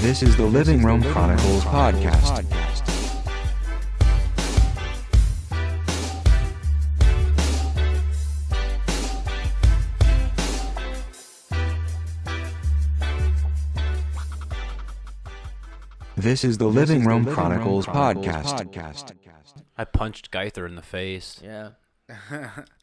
This is the Living Room Chronicles podcast. This is the Living Room Chronicles podcast. I punched Geither in the face. Yeah.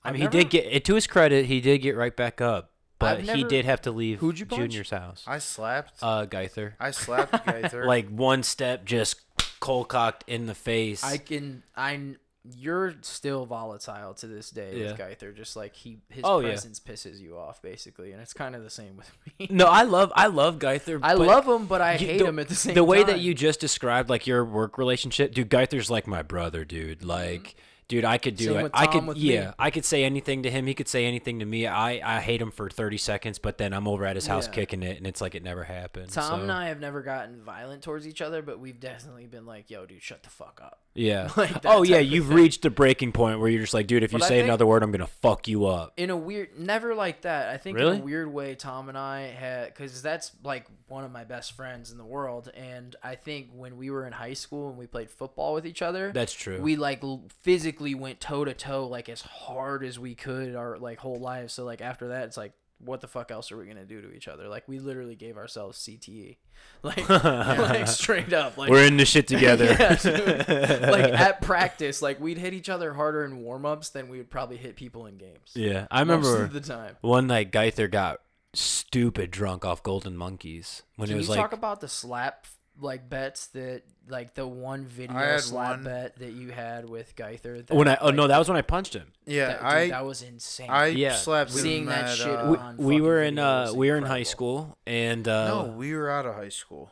I mean, he did get it to his credit. He did get right back up, but I've he did have to leave Who'd you punch? Junior's house. I slapped. Uh, Geither. I slapped Gaither. Like one step, just cold cocked in the face. I can. I. You're still volatile to this day Yeah. with Geither. Just like he, his Oh, yeah. presence pisses you off, basically, and it's kind of the same with me. no, I love I love Geither. I love him, but I you- hate the, him at the same The way that you just described, like your work relationship, dude. Geither's like my brother, dude. Like. Dude, I could do. Same it. I could, yeah. me. I could say anything to him. He could say anything to me. I, I hate him for thirty seconds, but then I'm over at his house Yeah. kicking it, and it's like it never happened. Tom so, and I have never gotten violent towards each other, but we've definitely been like, "Yo, dude, shut the fuck up." Yeah. Like oh yeah, you've reached the breaking point where you're just like, dude, if you I say another word, I'm gonna fuck you up. in a weird never like that i think Really? in a weird way tom and i had because that's like one of my best friends in the world and i think when we were in high school and we played football with each other That's true. we like physically went toe to toe like as hard as we could our like whole lives so like after that it's like what the fuck else are we gonna do to each other like we literally gave ourselves cte like like straight up like We're in this shit together. yeah, like at practice, like we'd hit each other harder in warm ups than we would probably hit people in games. yeah, I Most remember of the time. one night Geither got stupid drunk off Golden Monkeys when Can it was you like talk about the slap like bets that like the one video slap one. bet that you had with Geither? That, when I oh like, no, that was when I punched him. yeah, that, dude, I that was insane. I Yeah. slapped Seeing that at, shit uh, We, on we were in uh we were in high school and uh no, we were out of high school.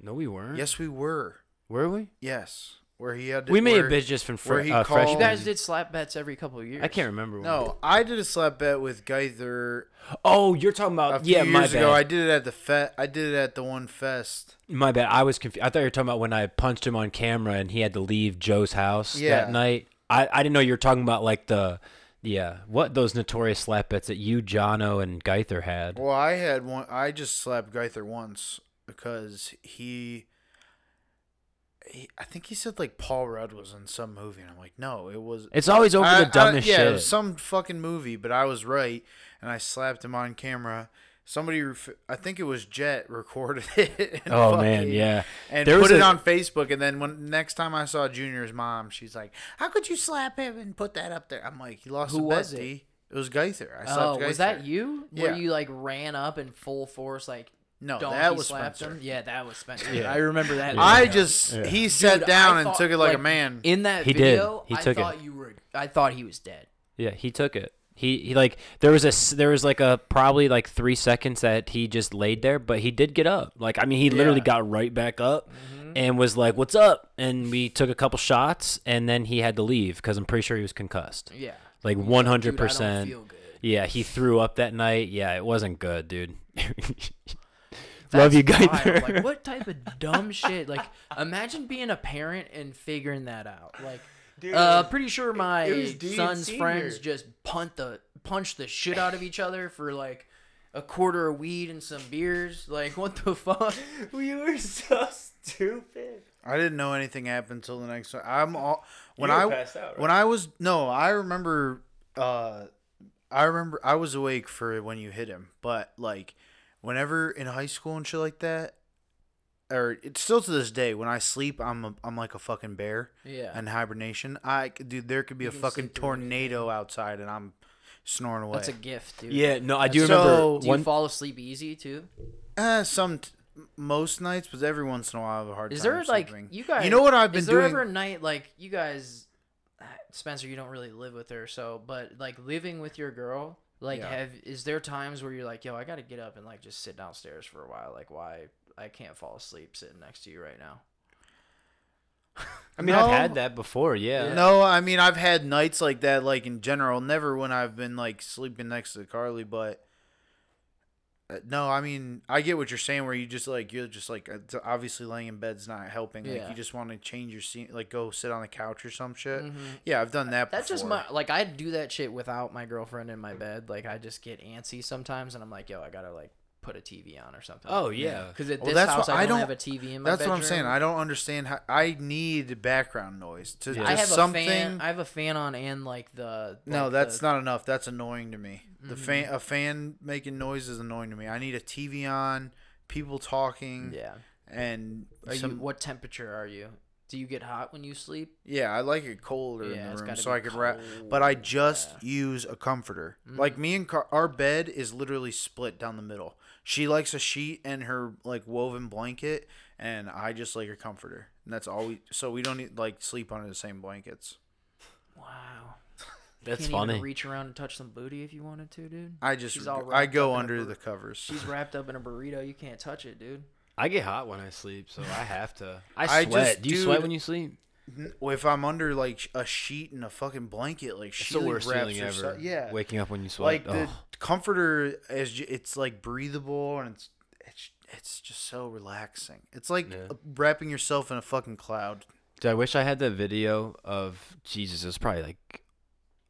no we weren't. Yes, we were. were we? Yes, where he had. To, We may where, have been just from where he uh, called- you guys did slap bets every couple of years. I can't remember. when we No, I did a slap bet with Gaither. Oh, you're talking about a about few yeah, my years bad. ago. I did it at the fe- I did it at the one fest. My bad. I was confused. I thought you were talking about when I punched him on camera and he had to leave Joe's house Yeah. that night. I, I didn't know you were talking about like the yeah what those notorious slap bets that you, Jono, and Geither had. Well, I had one. I just slapped Gaither once because he, he. I think he said like Paul Rudd was in some movie, and I'm like, no, it was. It's always over I- the dumbest I, yeah, shit. it was some fucking movie, but I was right, and I slapped him on camera. Somebody, ref- I think it was Jet, recorded it. and oh man, fucking- yeah. And There was put it a- on Facebook, and then when next time I saw Junior's mom, she's like, "How could you slap him and put that up there?" I'm like, "He lost Who a bet, was it? D. It was Gaither. I Oh, slapped was that you? Where Yeah. you like ran up in full force, like No, donkey that was slapped Spencer. him? Yeah, that was Spencer. Yeah. I remember that. I just Yeah. he sat Dude, down I and thought, took it like, a man. In that He did. video, He I took it. thought you were. I thought he was dead. Yeah, he took it. He, he like there was a s- there was like a probably like three seconds that he just laid there, but he did get up. Like I mean, he literally Yeah. got right back up mm-hmm. and was like, "What's up?" And we took a couple shots, and then he had to leave because I'm pretty sure he was concussed. Yeah. Like He's 100. Dude, I don't percent feel good. Yeah, he threw up that night. Yeah, it wasn't good, dude. That's Love you, wild. guys. Like, what type of dumb shit? Like, imagine being a parent and figuring that out. Like, uh, pretty sure my it was son's Senior. friends just punt the punch the shit out of each other for like a quarter of weed and some beers. Like, what the fuck? we were so stupid. I didn't know anything happened until the next. I'm all when You were I passed out, right? when I was no, I remember. uh I remember I was awake for when you hit him, but like whenever in high school and shit like that, or it's still to this day when I sleep, I'm a, I'm like a fucking bear Yeah. in hibernation. I dude, there could be You a fucking tornado outside and I'm snoring away. That's a gift, dude. Yeah, no, I do That's- remember So- Do you one. fall asleep easy too? Uh, some t- most nights, but every once in a while I have a hard Is time there like sleeping. you guys? You know what I've been is there doing? ever a night like you guys, Spencer? You don't really live with her, so but like living with your girl, like Yeah. have is there times where you're like, yo, I got to get up and like just sit downstairs for a while? Like why I can't fall asleep sitting next to you right now? I mean, No. I've had that before. Yeah. No, I mean I've had nights like that, like in general. Never when I've been like sleeping next to Carly, but no, I mean I get what you're saying. Where you just like you're just like uh, obviously laying in bed's not helping. Like Yeah. you just want to change your scene, like go sit on the couch or some shit. Mhm. Yeah, I've done that. Before. That's just my like I do that shit without my girlfriend in my bed. Like I just get antsy sometimes, and I'm like, yo, I gotta like put a TV on or something. Oh yeah. Because at Well, this that's house what- I I don't, don't- have a TV in my bed. That's what I'm saying. I don't understand how I need background noise to Yeah. I have something. a fan. I have a fan on and like the. no, that's the, not enough. That's annoying to me. The Mm-hmm. fan, a fan making noise is annoying to me. I need a TV on, people talking, Yeah. and some, you? What temperature are you? Do you get hot when you sleep? yeah, I like it colder Yeah, in the room so I can wrap. But I just yeah. use a comforter. Mm. Like me and Car- our bed is literally split down the middle. She likes a sheet and her like woven blanket, and I just like a comforter. And that's all we. So we don't need like sleep under the same blankets. Wow. That's Can't funny. Even reach around and touch some booty if you wanted to, dude. I just She's all I wrapped go up in a under bur- the covers. She's wrapped up in a burrito. You can't touch it, dude. I get hot when I sleep, so I have to. I I sweat. just- Do you sweat dude, when you sleep? N- If I'm under like a sheet and a fucking blanket, like It's she the like, worst wraps feeling ever. stuff- Yeah, Waking up when you sweat. like the Ugh. comforter is ju- it's like breathable and it's it's it's just so relaxing. It's like Yeah. Uh, wrapping yourself in a fucking cloud. Dude, I wish I had that video of Jesus. It was probably like,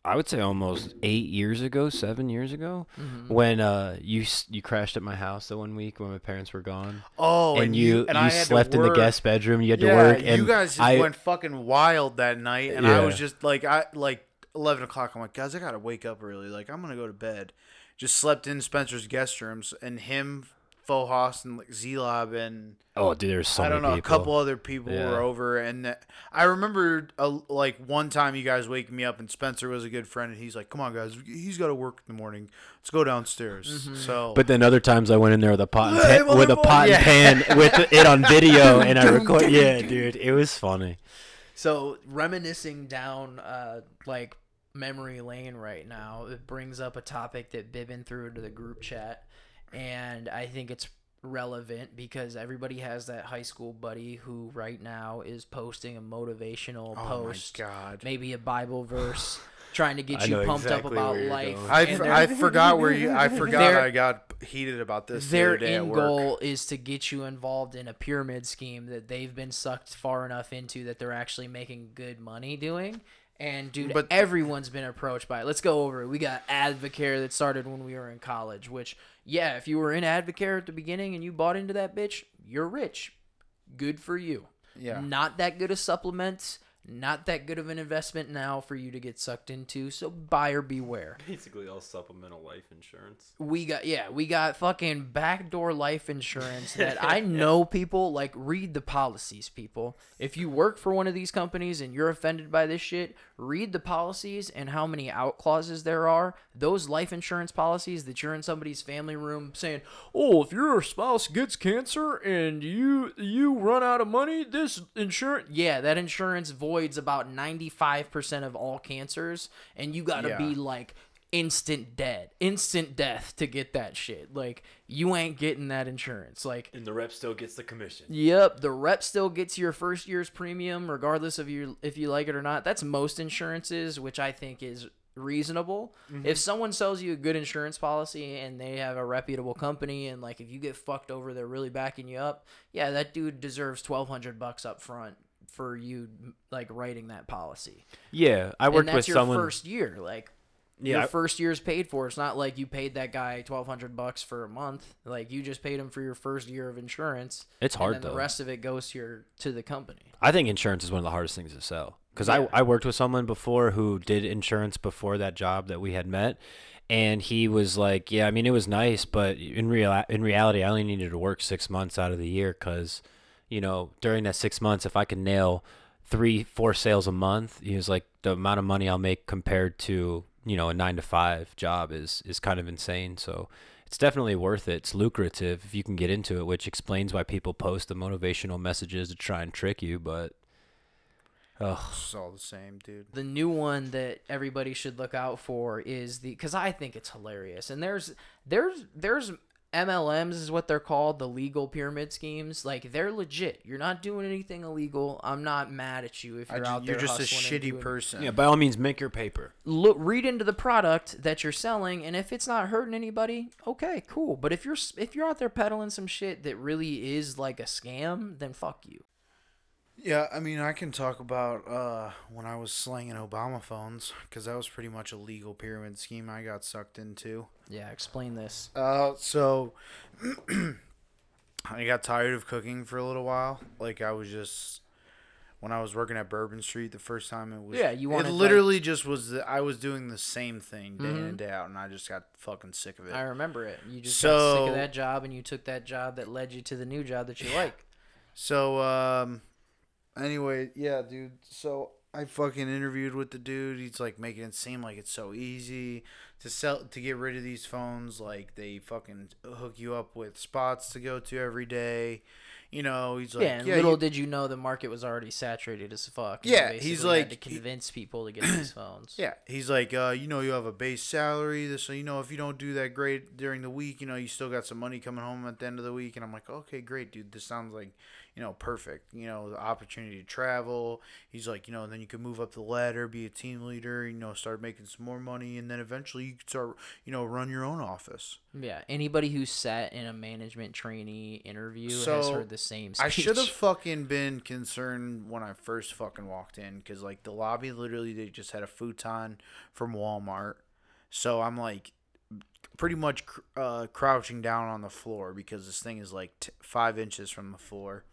I would say almost eight years ago, seven years ago, Mhm. when uh you you crashed at my house the one week when my parents were gone, Oh, and, you and you I slept in the guest bedroom. You had to work, and you guys just I went fucking wild that night, and I was just like, I like eleven o'clock. I'm like, guys, I gotta wake up early. Like, I'm gonna go to bed. Just slept in Spencer's guest rooms, and him, Fohas, and like Zlob, and oh dude, there's so I don't many know, people. a couple other people Yeah. were over, and that, I remember uh, like one time you guys waking me up, and Spencer was a good friend, and he's like, "Come on, guys, he's got to work in the morning. Let's go downstairs." So, But then other times I went in there with a pot and Hey, pan, with a pot Yeah. and pan with it on video, and I record. Yeah, dude, it was funny. So reminiscing down uh, like memory lane right now, it brings up a topic that Biben threw into the group chat, and I think it's relevant because everybody has that high school buddy who right now is posting a motivational oh post, my god, maybe a Bible verse, trying to get I you pumped exactly up about life. going. I, and f- their- I forgot where you. I forgot Their- I got heated about this. the their other day at end work. goal is to get you involved in a pyramid scheme that they've been sucked far enough into that they're actually making good money doing. And dude, But- everyone's been approached by it. Let's go over it. We got Advocare that started when we were in college. Which, yeah, if you were in Advocare at the beginning and you bought into that bitch, you're rich. Good for you. Yeah. Not that good of supplements. Not that good of an investment now for you to get sucked into. So buyer beware. Basically, all supplemental life insurance. We got yeah, we got fucking backdoor life insurance that I know people like read the policies, people. If you work for one of these companies and you're offended by this shit, read the policies and how many out clauses there are. Those life insurance policies that you're in somebody's family room saying, "Oh, if your spouse gets cancer and you you run out of money, this insurance Yeah, that insurance voids about 95% of all cancers and you got to Yeah. be like instant dead, instant death to get that shit. Like you ain't getting that insurance. Like And the rep still gets the commission. Yep, the rep still gets your first year's premium regardless of you if you like it or not. That's most insurances, which I think is reasonable. Mm-hmm. If someone sells you a good insurance policy and they have a reputable company and like if you get fucked over they're really backing you up, yeah, that dude deserves 1200 bucks up front for you like writing that policy. Yeah, I and worked that's with your someone. first year like Yeah, your I- first year's paid for. It's not like you paid that guy twelve hundred bucks for a month. Like you just paid him for your first year of insurance. It's hard, and then though. The rest of it goes to your to the company. I think insurance is one of the hardest things to sell because Yeah. I, I worked with someone before who did insurance before that job that we had met, and he was like, "Yeah, I mean, it was nice, but in real in reality, I only needed to work six months out of the year because, you know, during that six months, if I can nail three, four sales a month, he was like, the amount of money I'll make compared to you know a nine to five job is is kind of insane. So." It's definitely worth it. It's lucrative if you can get into it, which explains why people post the motivational messages to try and trick you. But Ugh. It's all the same, dude. The new one that everybody should look out for is the because I think it's hilarious. And there's there's there's MLMs is what they're called, the legal pyramid schemes. Like they're legit. You're not doing anything illegal. I'm not mad at you if you're ju- out there. you're just a shitty person. yeah, by all means, make your paper. look read into the product that you're selling and if it's not hurting anybody okay cool but if you're if you're out there peddling some shit that really is like a scam then fuck you Yeah, I mean, I can talk about uh, when I was slanging Obama phones because that was pretty much a legal pyramid scheme I got sucked into. Yeah, explain this. Uh, so I got tired of cooking for a little while. Like I was just when I was working at Bourbon Street the first time it was Yeah, you wanted, it like- literally just was the, I was doing the same thing day in Mhm. and day out and I just got fucking sick of it. I remember it. You just got sick So- of that job, and you took that job that led you to the new job that you like. So um anyway, yeah, dude. So I fucking interviewed with the dude. He's like making it seem like it's so easy to sell to get rid of these phones. Like they fucking hook you up with spots to go to every day. You know, he's like, yeah, and yeah, little you- did you know the market was already saturated as fuck. Yeah, he's like- to convince people to get these phones. Yeah, he's like, uh, you know, you have a base salary. This, so you know, if you don't do that great during the week, you know, you still got some money coming home at the end of the week. And I'm like, okay, great, dude. This sounds like, you know, perfect. You know, the opportunity to travel. He's like, you know, and then you can move up the ladder, be a team leader. You know, start making some more money, and then eventually you could start, you know, run your own office. Yeah, anybody who sat in a management trainee interview has heard the same speech. I should have fucking been concerned when I first fucking walked in because like the lobby literally they just had a futon from Walmart, so I'm like pretty much cr- uh, crouching down on the floor because this thing is like t- five inches from the floor,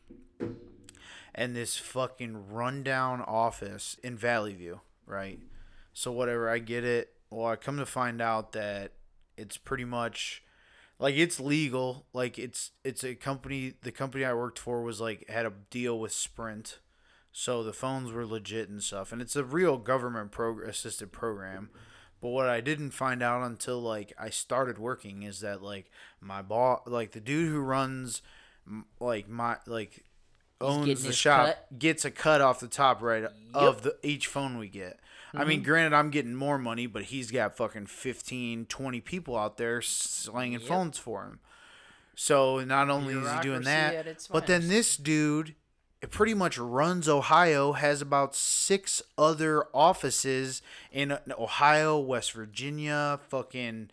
and this fucking rundown office in Valley View, right? So whatever, I get it. Well, I come to find out that it's pretty much like it's legal like it's it's a company the company i worked for was like had a deal with sprint so the phones were legit and stuff and it's a real government prog- assisted program but what i didn't find out until like i started working is that like my boss like the dude who runs like my like owns the shop cut? gets a cut off the top right of the each phone we get I mean, Mm-hmm. granted, I'm getting more money, but he's got fucking 15, 20 people out there slanging Yep. phones for him. So not only is he doing that, but then this dude, it pretty much runs Ohio, has about six other offices in uh, Ohio, West Virginia, fucking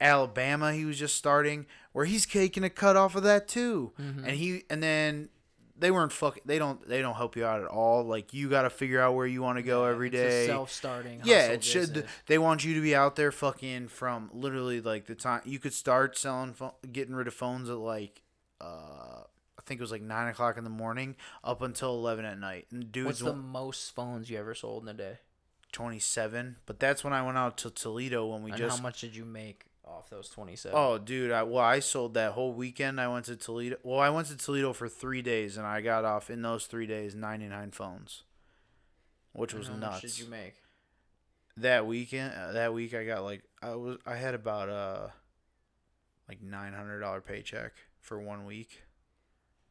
Alabama. He was just starting, where he's taking a cut off of that too, Mm-hmm. and he and then. They weren't fucking. They don't. They don't help you out at all. Like you got to figure out where you want to go every It's day. self-starting. Yeah, it should. business. They want you to be out there fucking from literally like the time you could start selling, getting rid of phones at like, uh, I think it was like nine o'clock in the morning up until eleven at night. And dudes, What's the most phones you ever sold in a day? twenty seven. But that's when I went out to Toledo when we and just. how much did you make off those twenty-seven? Oh, dude! I well, I sold that whole weekend. I went to Toledo. Well, I went to Toledo for three days, and I got off in those three days ninety nine phones, which was how nuts. much did you make? that weekend uh, that week i got like i was i had about uh like $900 paycheck for one week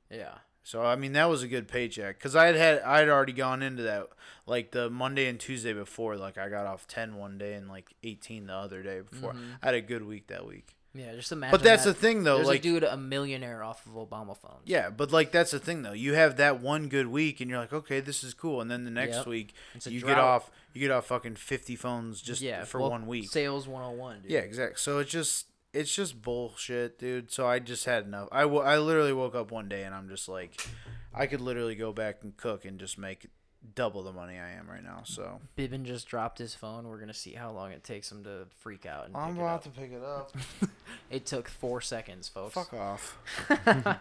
Yeah. So i mean that was a good paycheck because i had had i had already gone into that like the monday and tuesday before like i got off 10 one day and like 18 the other day before Mhm. i had a good week that week Yeah, just imagine. but that's that. the thing though There's like a dude, a millionaire off of Obama phones. yeah but like that's the thing though you have that one good week and you're like okay this is cool and then the next Yep. week you drought. get off you get off fucking 50 phones just yeah, for well, one week Sales 101, dude. Yeah, exactly. So it's just it's just bullshit, dude. So I just had enough. I, w- I literally woke up one day and I'm just like, I could literally go back and cook and just make double the money I am right now. So Biben just dropped his phone. We're gonna see how long it takes him to freak out and I'm pick it about up. to pick it up. It took four seconds, folks. Fuck off.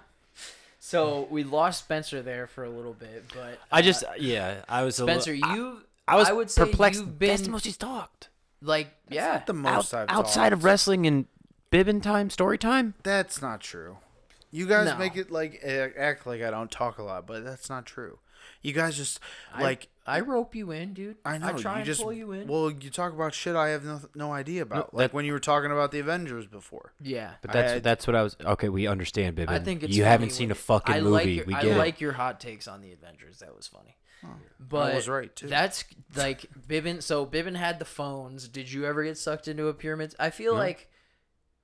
So we lost Spencer there for a little bit, but I uh, just yeah, I was a li- Spencer, I- you. I was would say perplexed. You've That's been the most he's talked. like yeah. Not the most Out- I've outside of wrestling and biben time, story time. That's not true. You guys No. make it like act like I don't talk a lot, but that's not true. You guys just I- like I rope you in, dude. I know I try you and just pull you in. well you talk about shit I have no no idea about. No, like that- when you were talking about the Avengers before. yeah. But that's I- that's what I was. Okay, we understand, biben. I think it's you funny haven't when seen a you- fucking I movie. Like your, we I get like it. your hot takes on the Avengers. That was funny. I But was right too. That's like Biben. So Biben had the phones. Did you ever get sucked into a pyramid? I feel like,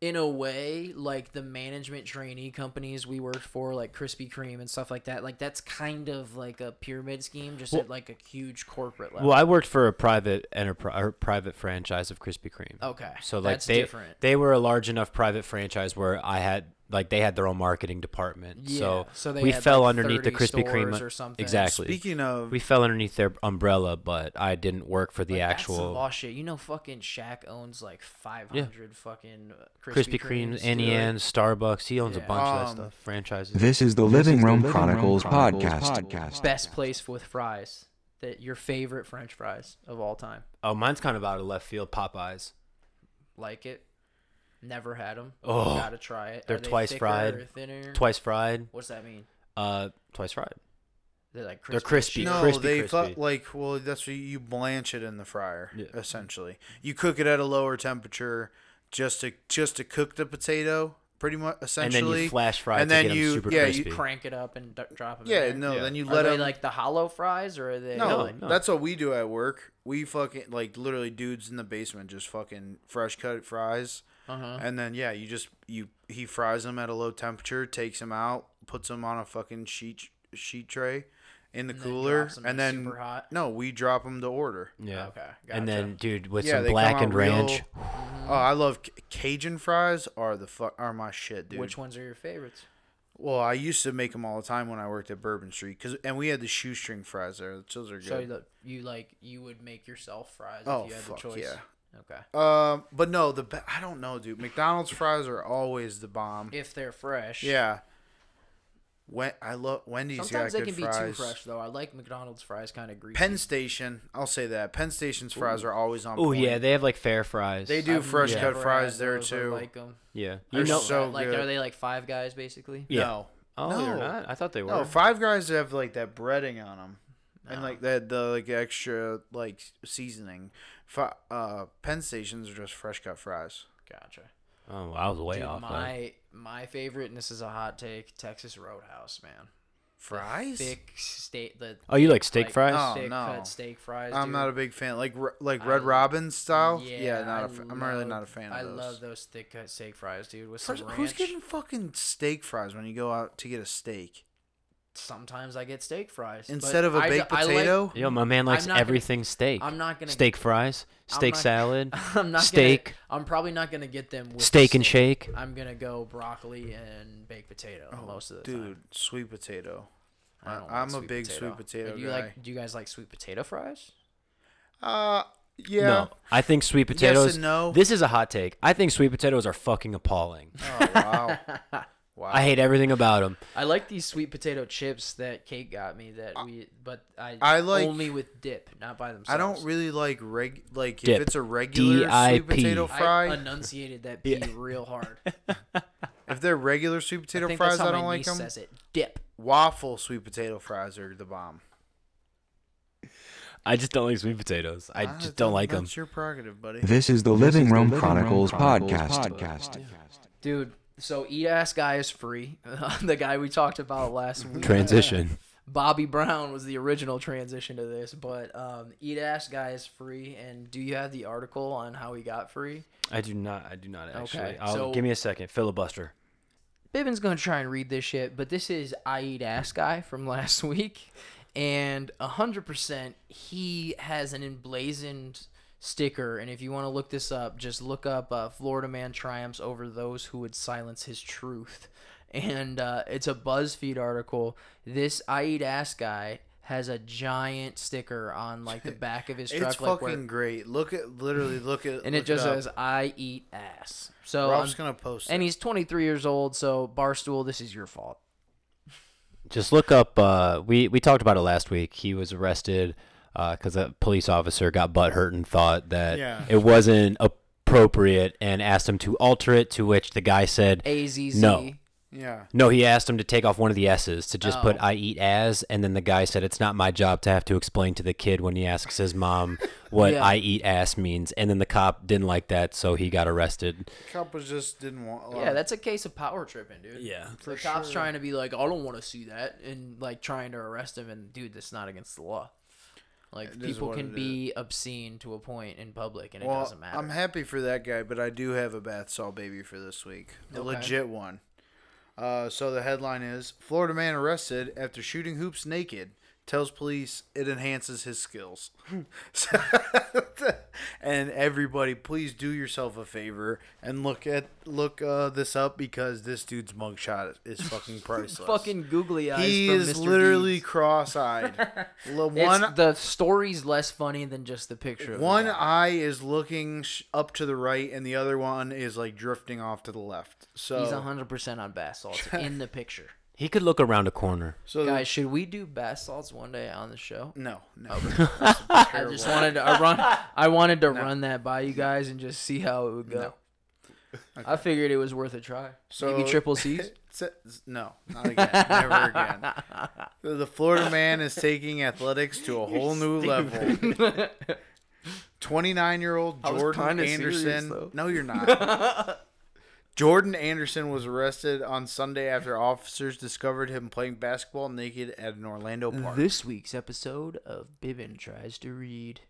in a way, like the management trainee companies we worked for, like Krispy Kreme and stuff like that. Like that's kind of like a pyramid scheme, just Well- at like a huge corporate level. Well, I worked for a private enterprise, or private franchise of Krispy Kreme. okay, So like that's they different. they were a large enough private franchise where I had like they had their own marketing department. Yeah, so, so they we had, fell like, underneath the Krispy Kreme or something. Exactly. Speaking of, we fell underneath their umbrella, but I didn't work for the Like, That's some actual boss shit. You know, fucking Shaq owns like 500 fucking uh, Krispy Krispy Kremes, Kremes. Annie dude. Ann's, Starbucks. He owns a Yeah. bunch of that Um, stuff. Franchises. This is the Living Room Chronicles podcast. Best place with fries. That your favorite French fries of all time. oh, mine's kind of out of left field. Popeyes. Like it. Never had them. Oh, gotta try it. they're Are they twice fried. Or thinner? Twice fried. What's that mean? Uh, twice fried. They're like They're crispy. as crispy. shit? no, crispy, they crispy. fu- like well, that's what you blanch it in the fryer. Yeah. Essentially, you cook it at a lower temperature just to just to cook the potato. Pretty much, essentially, And then you flash fry and to then get 'em you- super yeah, you. Crank it up and d- drop them. yeah, in there? no, Yeah. then you Are let they them. like the hollow fries or are they? no, No, no. that's what we do at work. We fucking like literally dudes in the basement just fucking fresh cut fries, Uh-huh. and then yeah, you just you he fries them at a low temperature, takes them out, puts them on a fucking sheet sheet tray in the And cooler, drops 'em and then super hot? no, we drop them to order. Yeah. Okay. And then, dude, with Yeah, some they come blackened real- ranch. Oh, I love Cajun fries. Are the fu- are my shit, dude. Which ones are your favorites? Well, I used to make them all the time when I worked at Bourbon Street, cause and we had the shoestring fries there. Those are good. the, you like you would make yourself fries Oh, if you had fuck, the choice. yeah. Okay. Um, but no, the be- I don't know, dude. McDonald's fries are always the bomb. If they're fresh. Yeah. When I love Wendy's Sometimes got they good can fries. be too fresh though. I like McDonald's fries kind of greasy. Penn Station, I'll say that. Penn Station's fries are always on Oh yeah, they have like fair fries. They do I've fresh cut fries there those. I too. like 'em. Yeah. They're You know. so like good. are they like Five Guys basically? Yeah. No. oh, no. they're not. I thought they were. No, Five Guys have like that breading on them, and No. like that the like extra like seasoning. Fi- uh, Penn Stations are just fresh cut fries. Gotcha. oh, I was way Dude, off. then. my my favorite, and this is a hot take, Texas Roadhouse, man. The Fries? thick steak. The Oh, you like steak like, fries? Oh, thick no. cut steak fries. I'm dude. not a big fan. Like r- like I- Red Robin style. Yeah, Yeah, not I a fa- I'm really not a love- fan I of those. I love those thick cut steak fries, dude. With First, some who's getting fucking steak fries when you go out to get a steak Sometimes I get steak fries but instead of a I d- baked I like- potato? Yo, my man likes not gonna- everything steak. I'm not gonna steak fries, I'm steak not- salad, I'm not steak, Gonna, I'm probably not gonna get them with the steak and shake. I'm gonna go broccoli and baked potato most of the Oh, dude, time. sweet potato. I I'm like a sweet big sweet potato do you guy. like? Do you guys like sweet potato fries? Uh, yeah. No, I think sweet potatoes. and no. This is a hot take. I think sweet potatoes are fucking appalling. Oh wow. wow. I hate everything about them. I like these sweet potato chips that Kate got me. That we, but I, I like- only with dip, not by themselves. I don't really like reg like Dip. if it's a regular D.I.P.. sweet potato I fry. enunciated that P real hard. if they're regular sweet potato think fries, how I don't my like niece them. says it. Dip. Waffle sweet potato fries are the bomb. I just don't like sweet potatoes. I Ah, just don't like them. That's your prerogative, buddy. This is the Living Room Chronicles podcast. Dude, so Eat Ass Guy is free. the guy we talked about last week. Transition. Bobby Brown was the original transition to this, but um, Eat Ass Guy is free. And do you have the article on how he got free? I do not. I do not actually. Okay, I'll, so- give me a second. Filibuster. Biben's gonna try and read this shit, but this is I Eat Ass Guy from last week, and hundred percent he has an emblazoned sticker. And if you want to look this up, just look up uh, "Florida Man triumphs over those who would silence his truth," and uh, it's a BuzzFeed article. This I Eat Ass Guy has a giant sticker on like the back of his truck, It's like fucking where, great. Look at literally look at and it just up. says "I eat ass." So Rob's I'm- just gonna post and it. he's 23 years old. So Barstool, this is your fault. Just look up. Uh, we we talked about it last week. He was arrested Uh, because a police officer got butt hurt and thought that Yeah. it wasn't appropriate and asked him to alter it. To which the guy said, AZZ. No. Yeah. "No." He asked him to take off one of the S's to just put Oh. "I eat as," and then the guy said, "It's not my job to have to explain to the kid when he asks his mom what Yeah. I eat ass means." And then the cop didn't like that, so he got arrested. Cop was just didn't want. Yeah, that's a case of power tripping, dude. Yeah. The cops trying to be like, I don't want to see that, and like trying to arrest him, and dude, that's not against the law. Like It people can be obscene to a point in public, and it doesn't matter. I'm happy for that guy, but I do have a bath salt baby for this week, a Okay. legit one. Uh, so the headline is: Florida man arrested after shooting hoops naked. Tells police it enhances his skills. and everybody, please do yourself a favor and look at look uh, this up because this dude's mugshot is fucking priceless. Fucking googly eyes. he is Mr. literally Deeds. cross-eyed. L- It's, one the story's less funny than just the picture. The one eye is looking sh- up to the right, and the other one is like drifting off to the left. So He's hundred percent on salts in the picture. He could look around a corner. so Guys, should we do bath salts one day on the show? no, no. I just wanted to I run. I wanted to run that by you guys and just see how it would go. I figured it was worth a try. So Maybe triple C's. It's- No, not again. Never again. The- The Florida man is taking athletics to a whole new level. 29 year old I was Jordan kinda serious, Anderson. though. no, you're not. Jordan Anderson was arrested on Sunday after officers discovered him playing basketball naked at an Orlando park. This week's episode of Biben tries to read.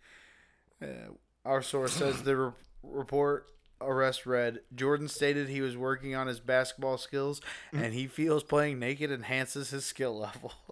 Uh, our source says the re- report arrest read Jordan stated he was working on his basketball skills and he feels playing naked enhances his skill level.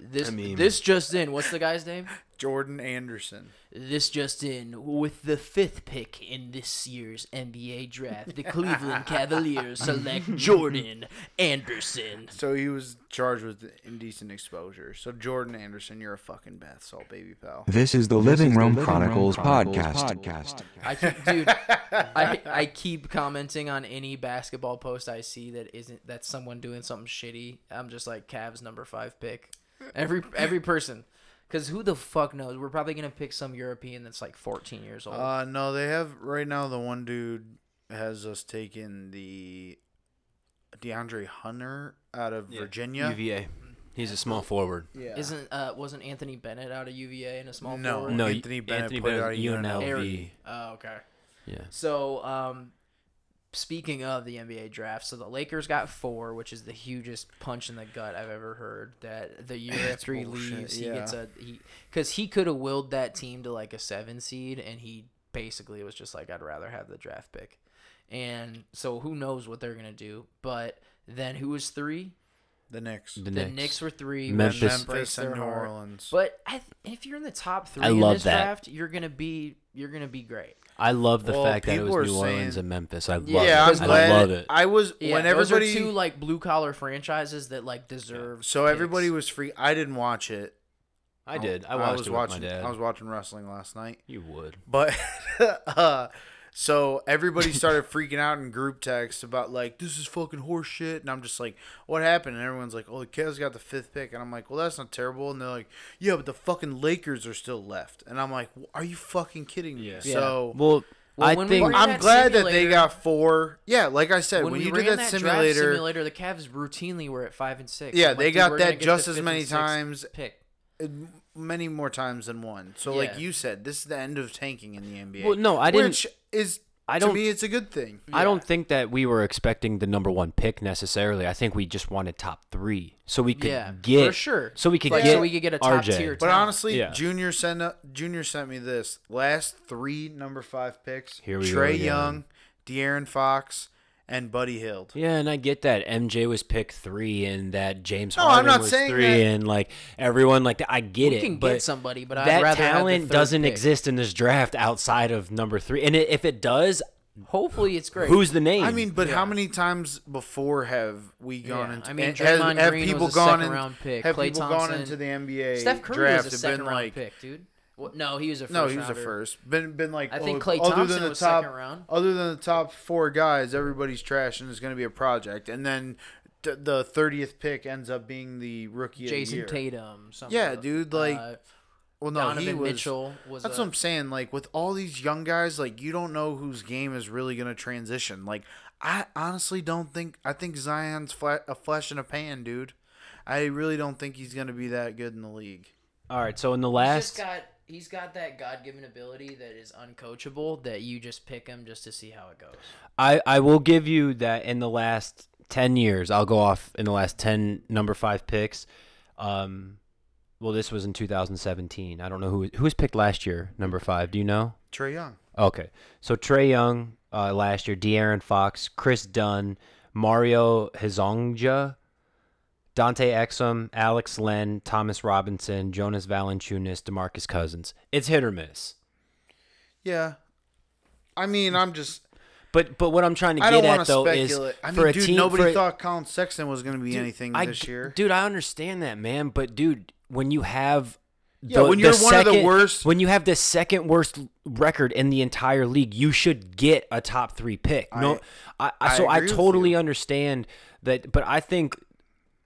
This I mean- this just in. What's the guy's name? Jordan Anderson. This just in. With the fifth pick in this year's NBA draft, the Cleveland Cavaliers select Jordan Anderson. So he was charged with indecent exposure. So Jordan Anderson, you're a fucking bath salt baby pal. This is the Living Room Chronicles podcast. I keep, dude, I I keep commenting on any basketball post I see that isn't that's someone doing something shitty. I'm just like Cavs number five pick. Every every person, because who the fuck knows? We're probably gonna pick some European that's like 14 years old. Uh, no, they have right now. The one dude has us taking the De'Andre Hunter out of Virginia. UVA. He's a small forward. Yeah. Isn't uh wasn't Anthony Bennett out of UVA in a small No. forward? No, Anthony Bennett Anthony played Bennett out of UNLV. Aaron. Oh, okay. Yeah. So, um, speaking of the NBA draft, so the Lakers got four, which is the hugest punch in the gut I've ever heard. That the year after he leaves, he yeah. gets a he because he could have willed that team to like a seven seed, and he basically was just like, I'd rather have the draft pick. And so, who knows what they're gonna do? But then, who was three? the Knicks. The The Knicks. Knicks were three. Memphis. which Memphis and New. Orleans. But I th- if you're in the top three I in love this that. draft, you're gonna be you're gonna be great. I love the Well, fact that it people was are New Orleans saying- and Memphis. I love yeah, it. I'm I glad. love it. I was Yeah, when those are two like blue collar franchises that like deserve. so everybody was free. I didn't watch it. I did. I watched was it watching. with my dad. I was watching wrestling last night. you would. But uh, so everybody started freaking out in group text about like this is fucking horse shit, and I'm just like, what happened? And everyone's like, oh, the Cavs got the fifth pick, and I'm like, well, that's not terrible. And they're like, yeah, but the fucking Lakers are still left, and I'm like, are you fucking kidding me? Yeah. So. Well, Well, I think I'm that glad that they got four. Yeah, like I said, when, when, we you ran did that, that simulator, draft simulator, the Cavs routinely were at five and six. Yeah, I'm they like, got that just the as many times. Pick. Many more times than one. So, Yeah. like you said, this is the end of tanking in the NBA. Well, no, I didn't- Which is, I to don't- me, it's a good thing. I don't think that we were expecting the number one pick necessarily. I think we just wanted top three, so we could Yeah, get for sure. So we could Like, get so we could get a top RJ. tier But talent. honestly, Yeah. Junior sent up, Junior sent me this last three number five picks. Here we go Trae again. Young, De'Aaron Fox, and Buddy Hield. Yeah, and I get that MJ was pick three, and that James No, I'm Harden not was saying three, that- and like everyone, like I get we it. can but get somebody, but I'd that rather have the talent third doesn't pick. exist in this draft outside of number three. And it, if it does, Hopefully, it's great. who's the name? I mean, but how many times before have we gone Yeah, into? I mean, and has- Draymond have Green people was a gone second in- round pick. Have Klay people Thompson- gone into the NBA Steph Curry draft was a and second been round like, pick, dude. Well, no, he was a first No, he was a first. Been been like I think oh, Klay other Thompson than the was top, second round. Other than the top four guys, everybody's trash and it's going to be a project. And then th- the thirtieth pick ends up being the rookie of the Jason year. Tatum. Some Yeah, dude, like, uh, Well, no, Donovan he was. Mitchell was. That's a, what I'm saying. Like with all these young guys, like you don't know whose game is really going to transition. Like I honestly don't think. I think Zion's fla- a flash in a pan, dude. I really don't think he's going to be that good in the league. all right. So in the He's last, just got he's got that God given ability that is uncoachable that you just pick him just to see how it goes. I I will give you that in the last ten years. I'll go off in the last ten number five picks. Um, well, this was in 2017. I don't know who who was picked last year. Number five. Do you know? Trae Young. Okay. So Trae Young uh, last year, De'Aaron Fox, Kris Dunn, Mario Hezonja, Dante Exum, Alex Len, Thomas Robinson, Jonas Valanciunas, DeMarcus Cousins. It's hit or miss. Yeah. I mean, I'm just. But but what I'm trying to I get at though speculate. is I mean, for a dude, team nobody for a- thought Collin Sexton was going to be Dude, anything I this year. Dude, I understand that, man. But dude, when you have Yeah, when you're one of the worst- when you have the second worst record in the entire league, you should get a top three pick. No, I, I, I so I totally understand that, but I think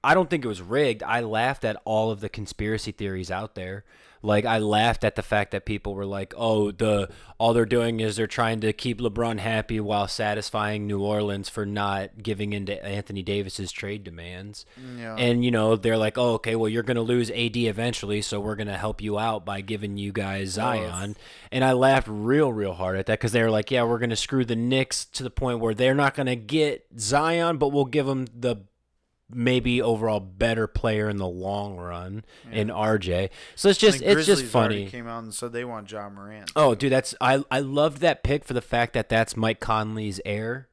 I don't think it was rigged. I laughed at all of the conspiracy theories out there. Like I laughed at the fact that people were like, "Oh, the all they're doing is they're trying to keep LeBron happy while satisfying New Orleans for not giving in to Anthony Davis's trade demands." Yeah. And you know, they're like, "Oh, okay, well you're going to lose AD eventually, so we're going to help you out by giving you guys Zion." And I laughed real real hard at that cuz they were like, "Yeah, we're going to screw the Knicks to the point where they're not going to get Zion, but we'll give them the maybe overall better player in the long run in RJ. So it's just it's just funny. Came out and said they want Ja Morant. Oh, dude, that's I I loved that pick for the fact that that's Mike Conley's heir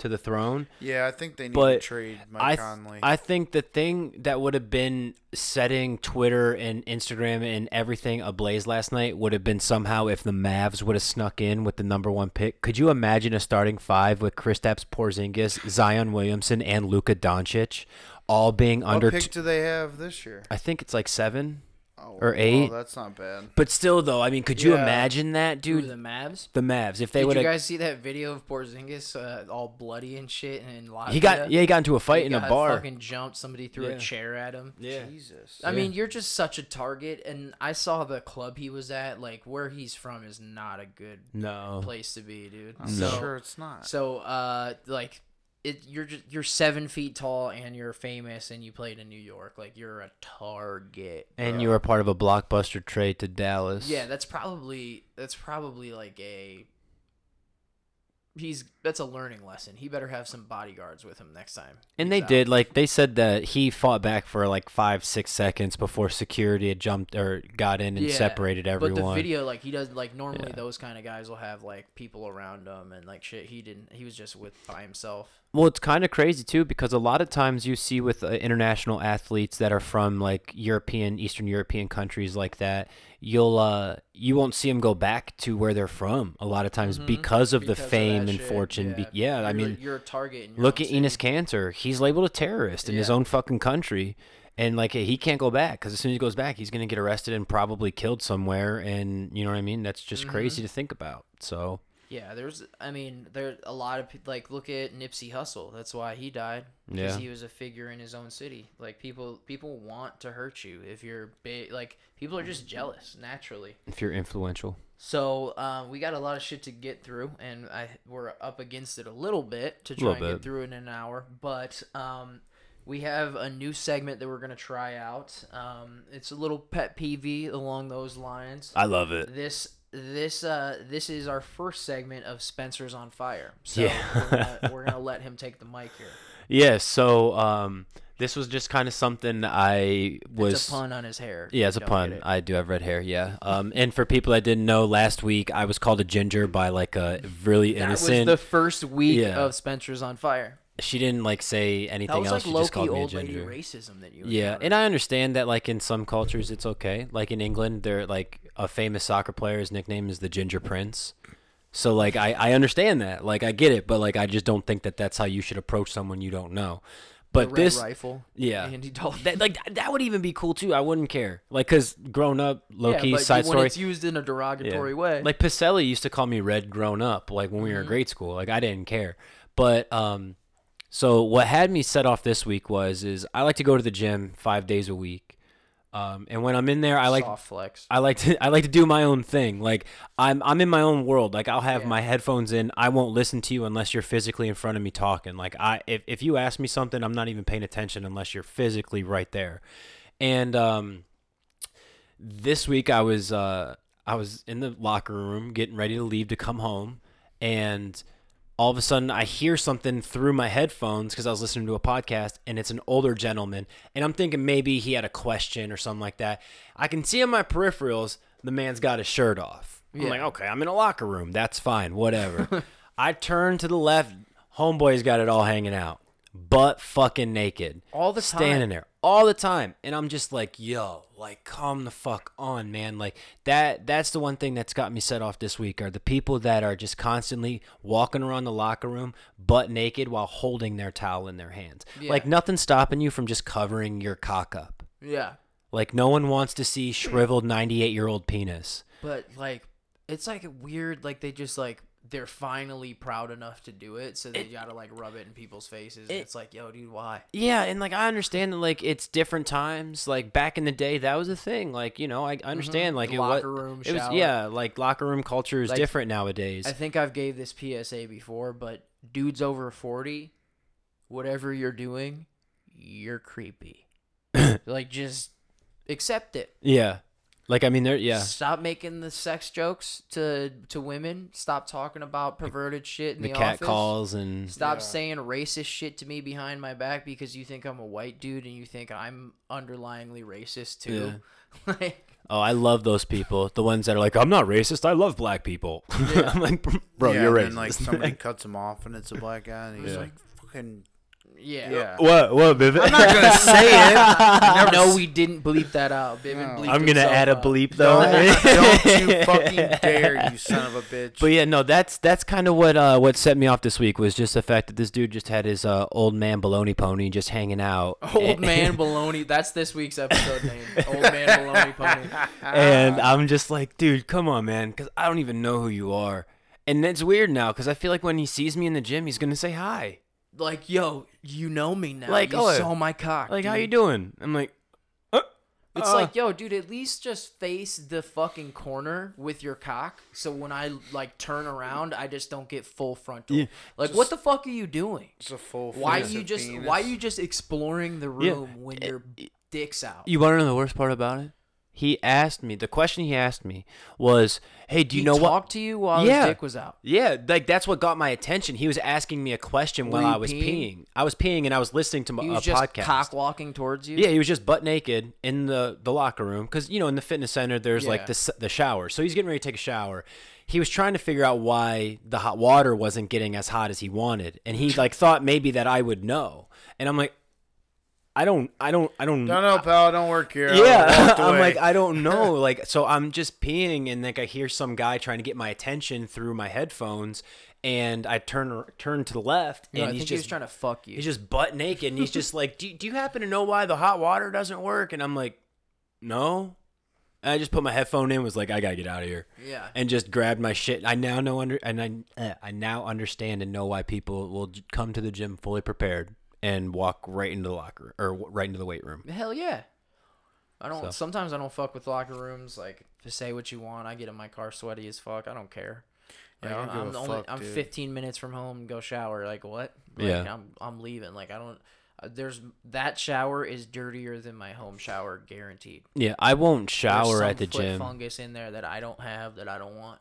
to the throne. Yeah, I think they need to But trade Mike I th- Conley. I think the thing that would have been setting Twitter and Instagram and everything ablaze last night would have been somehow if the Mavs would have snuck in with the number one pick. Could you imagine a starting five with Kristaps Porzingis, Zion Williamson, and Luka Doncic, all being what under? pick t- do they have this year? I think it's like seven. Oh, or eight? Oh, that's not bad. But still, though, I mean, could you Yeah. imagine that, Dude, dude? the Mavs. the Mavs, if they Did would you have, guys see that video of Porzingis uh, all bloody and shit and in Latvia? he got yeah, he got into a fight He in a got bar. Fucking jumped. Somebody threw Yeah. a chair at him. Yeah, Jesus. I Yeah. mean, you're just such a target, and I saw the club he was at. Like where he's from is not a good no, place to be, dude. I'm so, sure it's not. so uh, like it, you're just you're seven feet tall and you're famous and you played in New York. Like you're a target. and you were part of a blockbuster trade to Dallas. Yeah, that's probably that's probably like a. He's that's a learning lesson. He better have some bodyguards with him next time. And they out. did like they said that he fought back for like five six seconds before security had jumped or got in and Yeah, separated everyone. But the video, like he does, like normally Yeah. those kind of guys will have like people around him and like shit. He didn't. He was just with by himself. Well, it's kind of crazy too because a lot of times you see with uh, international athletes that are from like European, Eastern European countries like that, you'll uh you won't see them go back to where they're from a lot of times Mhm. because of Because the fame that and shit, fortune. Be- yeah, I mean, you're a target. Your look at Enes city. Kanter. He's labeled a terrorist in his own fucking country. And like he can't go back because as soon as he goes back, he's gonna get arrested and probably killed somewhere. And you know what I mean? That's just Mm-hmm. crazy to think about. So Yeah, there's. I mean, there a lot of people like look at Nipsey Hussle. That's why he died because Yeah. he was a figure in his own city. Like people, people want to hurt you if you're big. Like people are just jealous naturally. if you're influential, So um, we got a lot of shit to get through, and I we're up against it a little bit to try and bit. get through in an hour. But um, we have a new segment that we're gonna try out. Um, it's a little pet peeve along those lines. I love it. This this uh this is our first segment of Spencer's on fire. So Yeah. we're, gonna, we're gonna let him take the mic here. Yeah. So um, this was just kind of something I was. it's a pun on his hair. Yeah, it's a pun. it. I do have red hair. Yeah. Um, and for people that didn't know, last week I was called a ginger by like a really innocent. that was the first week Yeah. of Spencer's on fire. she didn't like say anything That was else. like she just called me a ginger. racism that you. Yeah, and I understand that like in some cultures it's okay. Like in England, they're like a famous soccer player's nickname is the Ginger Prince. So like I I understand that. Like I get it, but like I just don't think that that's how you should approach someone you don't know. But red this rifle. yeah. Andy Dalton. that like that would even be cool too. I wouldn't care. Like cuz grown up low yeah, key but side when story it's used in a yeah. derogatory way. Like Pacelli used to call me red grown up like when we Mm-hmm. were in grade school. Like I didn't care. But um so what had me set off this week was is I like to go to the gym 5 days a week. Um and when I'm in there I like soft flex. I like to I like to do my own thing. Like I'm I'm in my own world. Like I'll have Yeah. my headphones in. I won't listen to you unless you're physically in front of me talking. Like I if if you ask me something, I'm not even paying attention unless you're physically right there. And um this week I was uh I was in the locker room getting ready to leave to come home and all of a sudden I hear something through my headphones because I was listening to a podcast and it's an older gentleman and I'm thinking maybe he had a question or something like that. I can see on my peripherals the man's got his shirt off. I'm Yeah. like, okay, I'm in a locker room. That's fine, whatever. I turn to the left, homeboy's got it all hanging out. butt fucking naked, All the standing time. there all the time, and I'm just like, yo, like calm the fuck on, man. Like that. That's the one thing that's got me set off this week are the people that are just constantly walking around the locker room butt naked while holding their towel in their hands. Yeah. Like nothing's stopping you from just covering your cock up. Yeah. Like no one wants to see shriveled 98 year old penis. But like, it's like weird. Like they just like they're finally proud enough to do it, so they gotta like rub it in people's faces. and it- it's like, yo, dude, why? Yeah, and like I understand that like it's different times. Like back in the day, that was a thing. Like you know, I I understand. Like The it locker room It was shower. yeah, like locker room culture is Like, different nowadays. I think I've gave this PSA before, but dudes over forty, whatever you're doing, you're creepy. like just accept it. yeah, like I mean, there yeah, Stop making the sex jokes to to women. Stop talking about perverted shit in the the, cat office. calls and Stop Yeah. saying racist shit to me behind my back because you think I'm a white dude and you think I'm underlyingly racist too. like, oh, I love those people. The ones that are like, I'm not racist. I love black people. I'm like, bro, yeah, you're and racist. then, like somebody cuts him off and it's a black guy and he's Yeah. like fucking yeah. yeah. what what Vivian? I'm not gonna say it. I never no, s- we didn't bleep that out. Biben No. bleeped I'm gonna himself add a out. bleep though. Don't, don't you fucking dare, you son of a bitch. But yeah, no, that's that's kind of what uh, what set me off this week was just the fact that this dude just had his uh, old man baloney pony just hanging out. Old man baloney. That's this week's episode name. Old man baloney pony. and I'm just like, dude, come on, man, because I don't even know who you are. And it's weird now because I feel like when he sees me in the gym, he's gonna say hi. Like, yo, you know me now. Like, you oh, saw my cock. Like, how you doing? I'm like, uh, It's uh. like, yo, dude, at least just face the fucking corner with your cock. So when I like turn around, I just don't get full frontal. Yeah. Like, what the fuck are you doing? it's a full. Why face you just penis. why you just exploring the Yeah. room when your dick's out? you want to know the worst part about it? He asked me. The question he asked me was, "Hey, do you he know what?" talked to you while Yeah. his dick was out. Yeah, like that's what got my attention. He was asking me a question Were while I was peeing? peeing. I was peeing and I was listening to He a was just podcast. cock walking towards you. Yeah, he was just butt naked in the the locker room because you know in the fitness center there's like the the shower. So he's getting ready to take a shower. He was trying to figure out why the hot water wasn't getting as hot as he wanted, and he like thought maybe that I would know. And I'm like, I don't, I don't, I don't. Don't know, pal. I don't work here. I Yeah, I'm like I don't know, like so I'm just peeing and like I hear some guy trying to get my attention through my headphones, and I turn turn to the left No, and I he's think he was just trying to fuck you. he's just butt naked and he's just like, do, do you happen to know why the hot water doesn't work? And I'm like, no. And I just put my headphone in, was like, I gotta get out of here, yeah. and just grabbed my shit. I now know under and I uh, I now understand and know why people will come to the gym fully prepared and walk right into the locker room or right into the weight room. Hell yeah. I don't. So. Sometimes I don't fuck with locker rooms. Like, to say what you want. I get in my car sweaty as fuck. I don't care. Like, give I'm only. fuck, I'm dude. 15 minutes from home. Go shower. Like what? Like, Yeah. I'm. I'm leaving. Like I don't. Uh, there's that shower is dirtier than my home shower, guaranteed. Yeah, I won't shower at the foot gym. Fungus in there that I don't have that I don't want.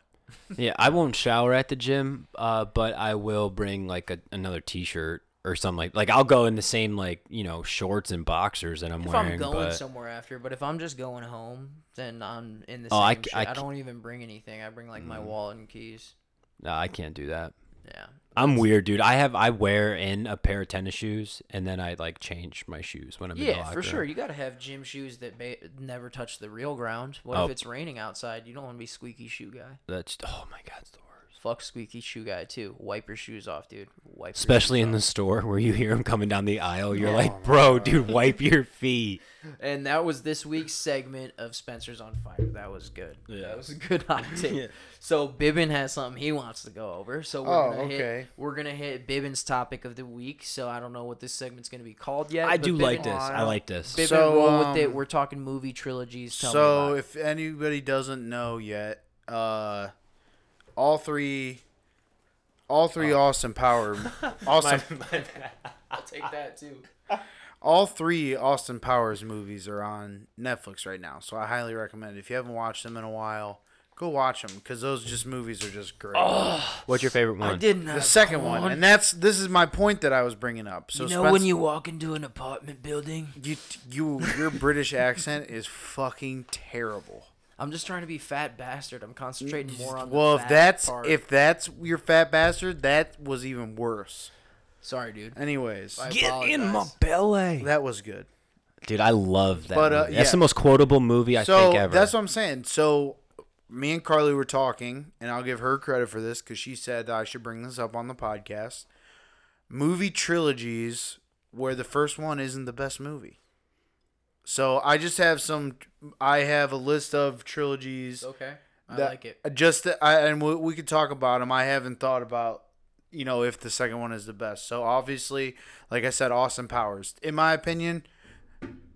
Yeah, I won't shower at the gym, uh, but I will bring like a, another T-shirt or something like like I'll go in the same like you know shorts and boxers that I'm If wearing. I'm going but somewhere after, but if I'm just going home, then I'm in the Oh, same. I, don't even bring anything. I bring like my mm. wallet and keys. no, I can't do that. Yeah. I'm weird, dude. I have I wear in a pair of tennis shoes and then I like change my shoes when I'm in the Yeah, for sure. You got to have gym shoes that ba- never touch the real ground. What Oh. if it's raining outside? You don't want to be squeaky shoe guy. That's oh my god, it's the worst. Fuck squeaky shoe guy too. Wipe your shoes off, dude. Wipe. your Especially shoes in the store where you hear him coming down the aisle, you're Oh like, my bro, dude, wipe your feet. And that was this week's segment of Spencer's on Fire. That was good. Yeah. That was a good hot take. Yeah. So Biben has something he wants to go over. So we're Oh, gonna okay. hit we're gonna hit Biben's topic of the week. So I don't know what this segment's gonna be called yet. I but do like this. I like this. Bibbin, So, roll with it. um, We're talking movie trilogies. Tell so about if anybody doesn't know yet, uh, all three, all three Oh. Austin Power, Austin, I'll take that too. all three Austin Powers movies are on Netflix right now. So I highly recommend it. if you haven't watched them in a while, go watch them because those just movies are just great. What's your favorite one? I didn't. the second one, corn. and that's this is my point that I was bringing up. So you know when you walk into an apartment building, you you your British accent is fucking terrible. I'm just trying to be fat bastard. I'm concentrating more on. well, the if fat that's part. if that's your fat bastard, that was even worse. Sorry, dude. Anyways, I Get in my belly, that was good. dude. I love that. But, uh, movie. That's yeah. the most quotable movie I so think ever. that's what I'm saying. So me and Carly were talking, and I'll give her credit for this because she said that I should bring this up on the podcast. Movie trilogies where the first one isn't the best movie. So I just have some. I have a list of trilogies. Okay. I that- like it. Just that I and we, we could talk about them. I haven't thought about you know if the second one is the best. So obviously, like I said, Austin Powers. In my opinion,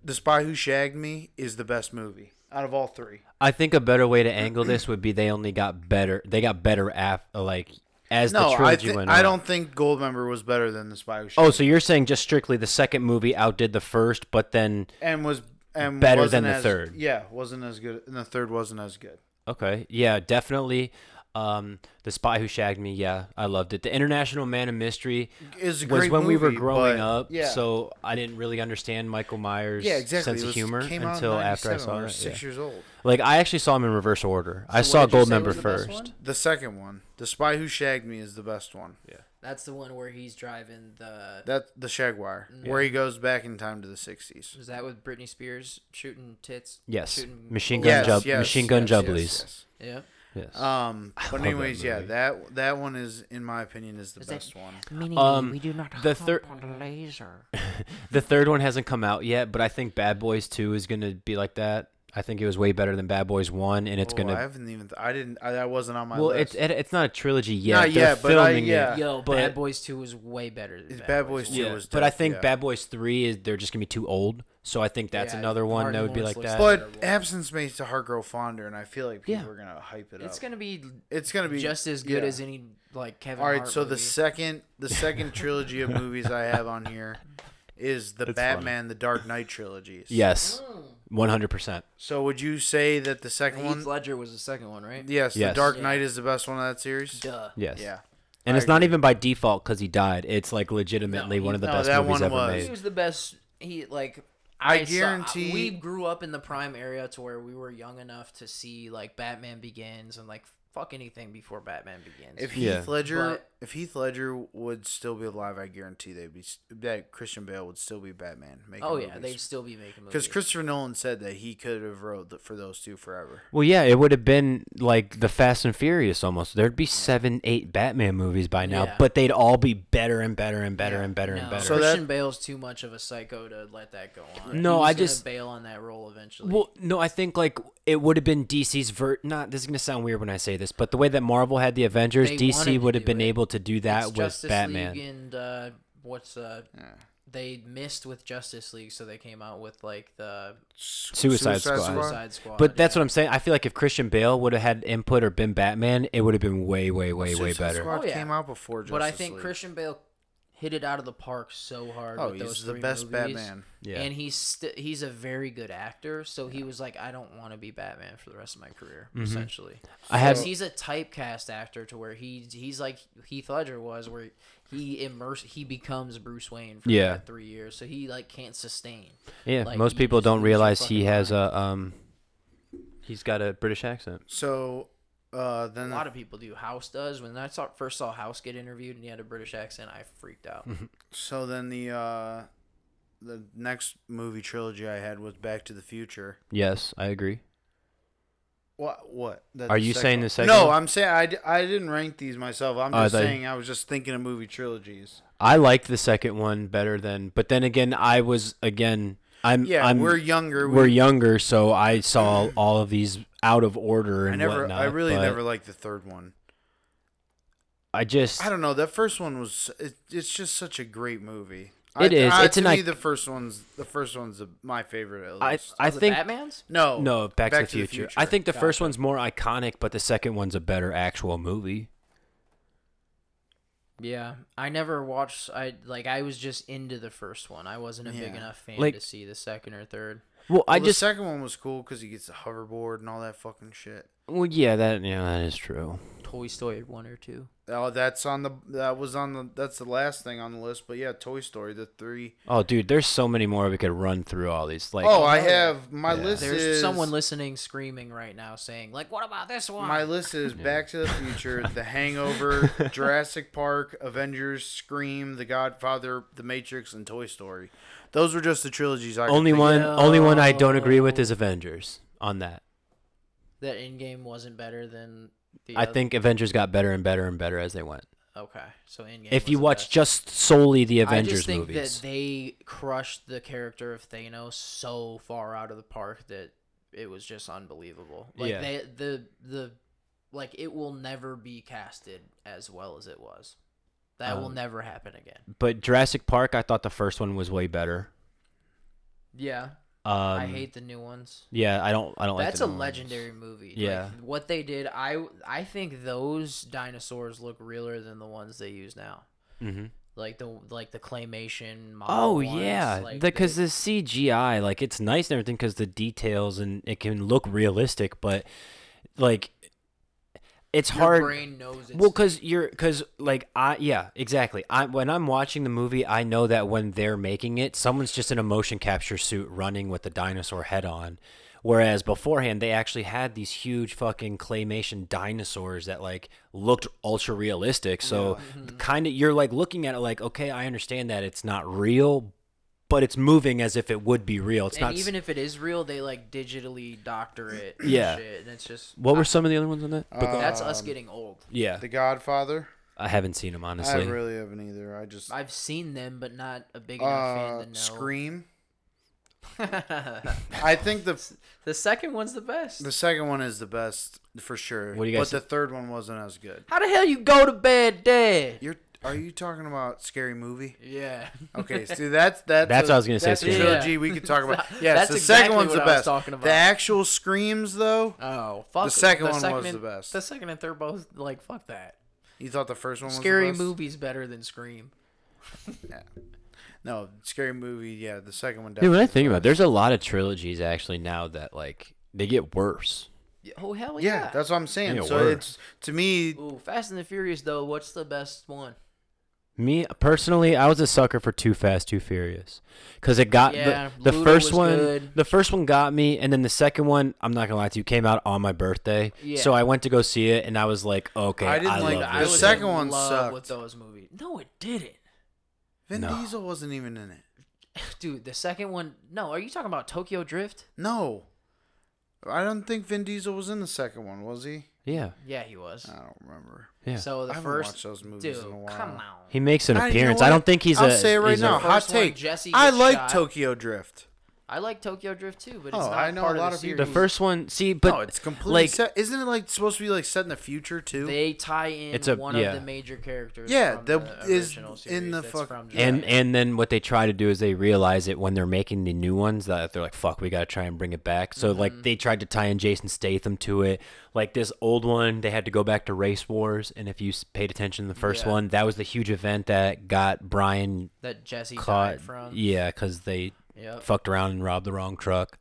The Spy Who Shagged Me is the best movie out of all three. I think a better way to angle this would be they only got better. They got better after like as the No, I th- went I don't think Goldmember was better than The Spy Who Shagged Oh, so you're saying just strictly the second movie outdid the first, but then and was and better than the as- third. Yeah, wasn't as good, and the third wasn't as good. okay, yeah, definitely. Um, the Spy Who Shagged Me, yeah, I loved it. The International Man of Mystery Is a was great when we were growing up, Yeah, so I didn't really understand Michael Myers' yeah, exactly. sense It of humor came out in until after I saw it. Six yeah. years old. Like I actually saw him in reverse order. I saw what did Goldmember was the first. The second one, The Spy Who Shagged Me, is the best one. Yeah. That's the one where he's driving the. That the Shaguar, Mm. where he goes back in time to the '60s. Was that with Britney Spears shooting tits? Yes, Shooting machine bullets? gun jub- machine gun jubblies. yes. Yeah. Yes. Um, but love that anyways, yeah, that that one is, in my opinion, is the Is best one. Meaning Um, we do not the hop thir- on a laser. The third one hasn't come out yet, but I think Bad Boys Two is gonna be like that. I think it was way better than Bad Boys One, and it's Oh, gonna. I haven't even. Th- I didn't. I, that wasn't on my well, list. it's it, it's not a trilogy yet. Not yet, but I- yeah. it. Yo, but- Bad Boys Two was way better. Than Bad, Bad Boys. Boys 2 Yeah, was but I think yeah. Bad Boys Three is they're just gonna be too old. So I think that's Yeah, another one Martin that would be Lawrence like looks that. But Terrible. absence makes the heart grow fonder, and I feel like people Yeah. are gonna hype it It's up. gonna be it's gonna be just as good yeah. as any like Kevin. All right, Hart so the movie. second the second trilogy of movies I have on here is the That's funny. Batman, the Dark Knight trilogies. Yes, mm. one hundred percent. So would you say that the second Heath one? Ledger was the second one, right? Yes, Yes. the Dark Yeah. Knight is the best one of that series. Duh. Yes. Yeah. And I it's not even by default because he died. It's like legitimately No, one of the no, best that movies one ever was. He made. was the best. He like. I saw- uh, guarantee- we grew up in the prime area to where we were young enough to see like Batman Begins and like fuck anything before Batman Begins. If Heath Yeah. Ledger, But- if Heath Ledger would still be alive, I guarantee they'd be that Christian Bale would still be Batman. Making oh yeah, movies. they'd still be making movies. Because Christopher Nolan said that he could have wrote th- for those two forever. Well, yeah, it would have been like the Fast and Furious almost. There'd be seven, eight Batman movies by now, Yeah. but they'd all be better and better and better Yeah. and better no, and better. So that- Christian Bale's too much of a psycho to let that go on. No, He was I just- bail on that role eventually. well, no, I think like it would have been DC's vert. Not this is gonna sound weird when I say this, but the way that Marvel had the Avengers, They DC would have been it. able to do that It's with Justice Batman. League and uh, what's uh, Yeah. they missed with Justice League, so they came out with like the Suicide Squad. Suicide Squad. But that's what I'm saying. I feel like if Christian Bale would have had input or been Batman, it would have been way, way, way, way better. Squad Oh, yeah. came out before Justice But I think League. Christian Bale hit it out of the park so hard. Oh, with those he's the three best movies. Batman. Yeah. And he's st- he's a very good actor, so he was like, I don't want to be Batman for the rest of my career, essentially. Mm-hmm. I had- Because he's a typecast actor to where he he's like Heath Ledger was, where he immerse he becomes Bruce Wayne for Yeah. that three years, so he like can't sustain. Yeah, Like, most you people just don't lose your realize he fucking has mind. a um. He's got a British accent. So, uh, A then lot of people do. House does. When I saw, first saw House get interviewed and he had a British accent, I freaked out. so then the uh, the next movie trilogy I had was Back to the Future. Yes, I agree. What? What? That Are the you second saying one- the second No, one? I'm saying I, d- I didn't rank these myself. I'm Oh, I just thought you- saying I was just thinking of movie trilogies. I liked the second one better than, but then again, I was again. I'm. Yeah, I'm, we're younger. we're we, young,er so I saw all of these out of order I and never. whatnot. I really but never liked the third one. I just. I don't know. That first one was. It, it's just such a great movie. It I, is. I, It's to an me, ic- the first one's the first one's my favorite. At I. least. I the think. Batman's. no, No, Back, Back to, the, future. I think the first Gotcha. one's more iconic, but the second one's a better actual movie. Yeah, I never watched. I like. I was just into the first one. I wasn't a big Yeah. enough fan Like- to see the second or third. Well, I Well, just. the second one was cool because he gets the hoverboard and all that fucking shit. Well, yeah, that yeah, that is true. Toy Story one or two. Oh, that's on the that was on the that's the last thing on the list. But yeah, Toy Story, the three. Oh, dude, there's so many more we could run through all these. Like, oh, I oh, have my Yeah. list. There's is, someone listening screaming right now saying like, "What about this one?" My list is Back to the Future, The Hangover, Jurassic Park, Avengers, Scream, The Godfather, The Matrix, and Toy Story. Those were just the trilogies I could only think one, of. only one I don't agree with is Avengers on that. that Endgame wasn't better than the. I oth- think Avengers got better and better and better as they went. Okay, so Endgame. If you watch just solely the Avengers I Avengers just think movies, that they crushed the character of Thanos so far out of the park that it was just unbelievable. Like Yeah. they the the like it will never be casted as well as it was. That will Um, never happen again. but Jurassic Park, I thought the first one was way better. Yeah, Um, I hate the new ones. Yeah, I don't. I don't like. That's the a new ones. legendary movie. Like, Yeah. what they did, I I think those dinosaurs look realer than the ones they use now. Mhm. Like the like the claymation. Model Oh ones, yeah, like because the CGI, like it's nice and everything, because the details and it can look realistic, but like it's your hard. brain knows it's Well, cause you're, cause like I, yeah, exactly. I when I'm watching the movie, I know that when they're making it, someone's just in a motion capture suit running with the dinosaur head on, whereas beforehand they actually had these huge fucking claymation dinosaurs that like looked ultra realistic. So Mm-hmm. kind of you're like looking at it like, okay, I understand that it's not real, but it's moving as if it would be real. It's and not. even if it is real, they like digitally doctor it. and Yeah. shit, and it's just what were some of the other ones on that? Uh, that's us Um, getting old. yeah, The Godfather. I haven't seen them honestly. I really haven't either. I just I've seen them, but not a big enough uh, fan to know. Scream. I think the the second one's the best. the second one is the best for sure. What do you guys But the third one wasn't as good. How the hell you go to bed dead? You're are you talking about scary movie? Yeah. Okay, so that's that's That's a, what I was gonna say, That's a Scary trilogy we could talk about. That's Yes, the exactly second one's what the I was best. talking about. The actual screams though, Oh fuck. The second one second was and- the best. The second and third both like fuck that. you thought the first one was Scary the best? movie's better than Scream. No, scary movie. Yeah, the second one. Dude, when I think about it, there's a lot of trilogies actually now that like they get worse. Oh hell Yeah, yeah. that's what I'm saying. Yeah, so word. it's to me. Ooh, Fast and the Furious though. What's the best one? Me personally, I was a sucker for Too Fast, Too Furious, because it got Yeah, the, the first one. good. The first one got me, and then the second one, I'm not gonna lie to you, came out on my birthday. Yeah. So I went to go see it, and I was like, okay, I I, didn't like love the I second one love sucked. with those movies. No, it didn't. Vin No. Diesel wasn't even in it. Dude, the second one. No, are you talking about Tokyo Drift? No, I don't think Vin Diesel was in the second one. Was he? Yeah, Yeah, he was. I don't remember. yeah. So the I haven't first watched those movies dude, in a while. come on. he makes an I- you know appearance. I what? don't think he's I'll a. say it right he's a- now. Hot first one, take. Jesse I gets like shot. Tokyo Drift. I like Tokyo Drift too, but it's Oh, not I know part a lot of of the series. the first one. See, but no, it's completely like- set. Isn't it like supposed to be like set in the future too? They tie in It's a- one yeah. of the major characters. Yeah, from the- the is original in series the that's fuck- from and Japan. and then what they try to do is they realize it when they're making the new ones that they're like fuck we gotta try and bring it back so Mm-hmm. like they tried to tie in jason statham to it like this old one they had to go back to race wars and if you s- paid attention to the first Yeah. one that was the huge event that got brian that Jesse caught died from. yeah because they Yep. fucked around and robbed the wrong truck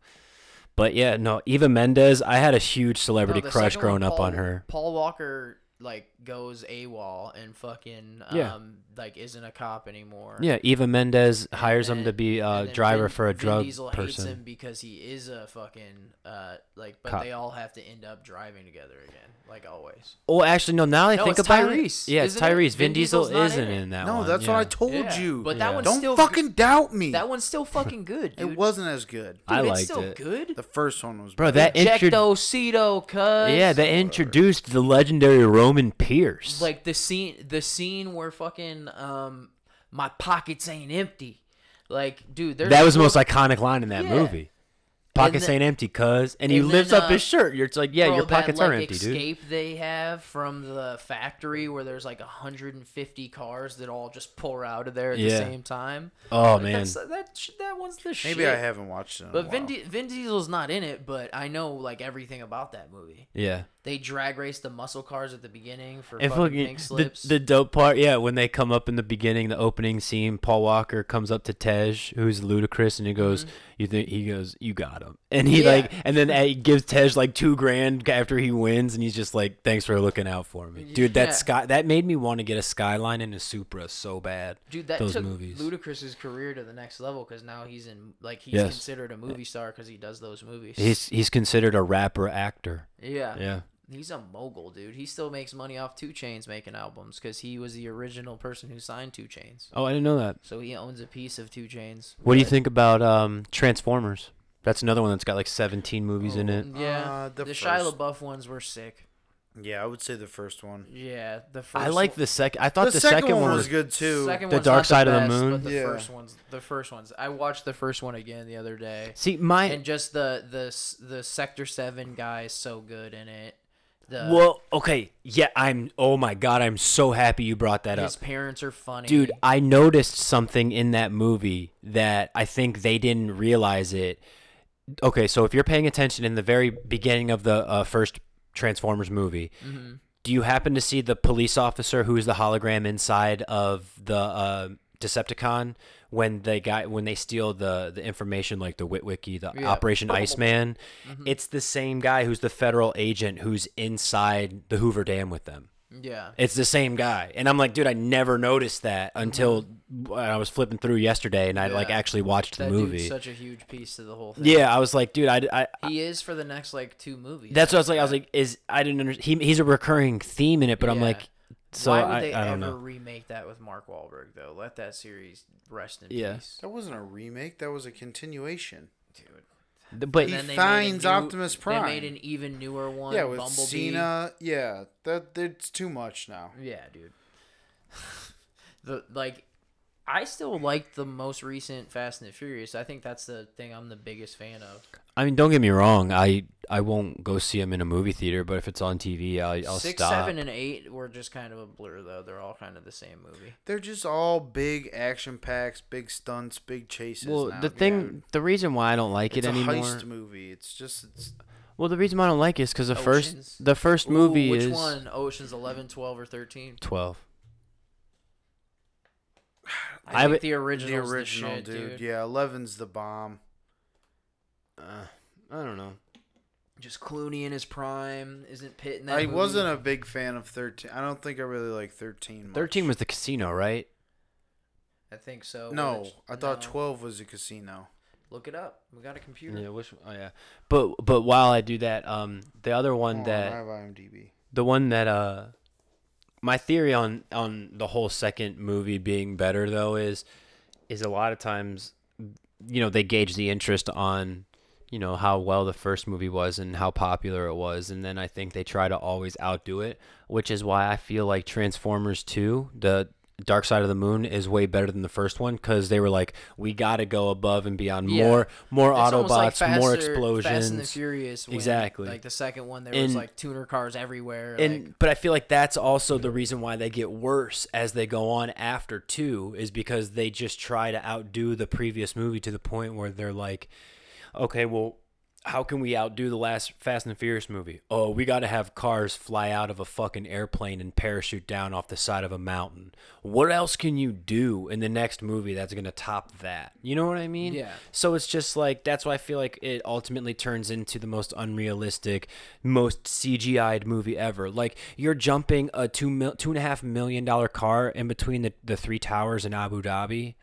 but yeah no eva mendes i had a huge celebrity No, the crush second growing up Paul, on her Paul Walker like goes AWOL and fucking um Yeah. like isn't a cop anymore. yeah eva mendes And hires him to be a driver Vin- for a Vin drug Diesel hates person him because he is a fucking uh like, but Cop. they all have to end up driving together again, like always. Oh, actually, no. Now I No, think it's about Tyrese, it, yeah, it's isn't it? Tyrese. Vin, Vin Diesel isn't in in that no, one. that's what I told Yeah, you. but that Yeah. one's Don't still fucking doubt me. that one's still fucking good, dude. it wasn't as good. I Dude, liked it's still it. good. The first one was Bro, better. that intro- Ejecto cuz. Yeah, they introduced the legendary Roman Pearce. like the scene the scene where fucking um my pockets ain't empty. Like, dude, there's that was the most iconic line in that Yeah. movie. Pockets then- ain't empty, cuz, and he and lifts then, up his uh, shirt. You're like, yeah, Bro, your that, pockets are like, empty, dude. escape they have from the factory where there's like 150 cars that all just pour out of there at Yeah. the same time. Oh Like, man, that's, that that one's the shit. Maybe I haven't watched it. In But a Vin. Di- Vin Diesel's not in it, but I know like everything about that movie. yeah. They drag race the muscle cars at the beginning for And fucking fucking pink the, slips. the dope part, yeah, when they come up in the beginning, the opening scene, Paul Walker comes up to Tej, who's Ludacris, and he goes, Mm-hmm. "You think?" He goes, "You got him, and he Yeah. like, and then he gives Tej like two grand after he wins, and he's just like, "Thanks for looking out for me, dude." That Yeah. sky that made me want to get a Skyline and a Supra so bad. Dude, that those took movies. Ludacris's career to the next level because now he's in like he's Yes. considered a movie star because he does those movies. He's he's considered a rapper actor. yeah, Yeah. He's a mogul, dude. He still makes money off 2 Chainz making albums because he was the original person who signed 2 Chainz. Oh, I didn't know that. So he owns a piece of 2 Chainz. What do you think about um, Transformers? That's another one that's got like 17 movies in it. Yeah, Uh, the, the Shia first- LaBeouf ones were sick. Yeah, I would say the first one. Yeah, the first. I like the second. I thought The, the, second, one was was good too. Second The one's Dark not Side of the best, Moon? But the Yeah. first ones, the first ones. I watched the first one again the other day, See, my and just the the s- the Sector Seven guy is so good in it. The well, okay, yeah, I'm. Oh my god, I'm so happy you brought that up. his parents are funny, Dude, I noticed something in that movie that I think they didn't realize it. Okay, so if you're paying attention in the very beginning of the uh, first Transformers movie, Mm-hmm. do you happen to see the police officer who's the hologram inside of the uh, Decepticon when they got when they steal the the information like the Witwicky, the Yeah. Operation oh. Iceman? Mm-hmm. It's the same guy who's the federal agent who's inside the Hoover Dam with them. Yeah, It's the same guy. And I'm like, dude, I never noticed that until mm-hmm. I was flipping through yesterday and I like actually watched the movie. such a huge piece to the whole thing. yeah, I was like, dude, I, I, I- he is for the next like two movies. that's what I was like. I was like, is I didn't understand. He, he's a recurring theme in it, but I'm like, so Why would I, they I don't ever know. remake that with Mark Wahlberg though? Let that series rest in Yeah. peace, That wasn't a remake. That was a continuation. dude. But He And then they finds new, Optimus Prime. They made an even newer one. yeah, with Bumblebee. Cena. Yeah, that that's too much now. Yeah, dude. the like, I still like the most recent Fast and the Furious. I think that's the thing I'm the biggest fan of. I mean, don't get me wrong. I I won't go see him in a movie theater, but if it's on TV, I, I'll Six, stop. seven, and eight were just kind of a blur though. They're all kind of the same movie. They're just all big action packs, big stunts, big chases. well, now, the dude. thing, the reason why I don't like it's it anymore. It's a anymore. heist movie. It's just it's Well, the reason why I don't like it is because the Oceans? first the first Ooh, movie which is one? Ocean's 11, 12, or 13? twelve. I, I think the original, the original, shit, dude. dude. Yeah, Eleven's the bomb. Uh, I don't know. Just Clooney in his prime. Isn't Pitt in that I movie? wasn't a big fan of thirteen. I don't think I really like thirteen. Much. Thirteen was the casino, right? I think so. No, which- I thought no. twelve was a casino. Look it up. We got a computer. Yeah. Which? Oh yeah. But but while I do that, um, the other one Hold on, that I have IMDb. the one that uh my theory on on the whole second movie being better though is is a lot of times you know they gauge the interest on you know how well the first movie was and how popular it was. And then I think they try to always outdo it which is why I feel like Transformers 2 the Dark Side of the Moon is way better than the first one because they were like, we got to go above and beyond. Yeah. More, more It's almost like Autobots, more explosions. Fast and the Furious. when, Exactly. Like the second one, there was like tuner cars everywhere. and like, but I feel like that's also the reason why they get worse as they go on after two is because they just try to outdo the previous movie to the point where they're like, okay, well, how can we outdo the last Fast and Furious movie? Oh, we got to have cars fly out of a fucking airplane and parachute down off the side of a mountain. What else can you do in the next movie that's going to top that? You know what I mean? Yeah. So it's just like that's why I feel like it ultimately turns into the most unrealistic, most CGI'd movie ever. Like you're jumping a two mil, two and a half million dollar car in between the, the three towers in Abu Dhabi.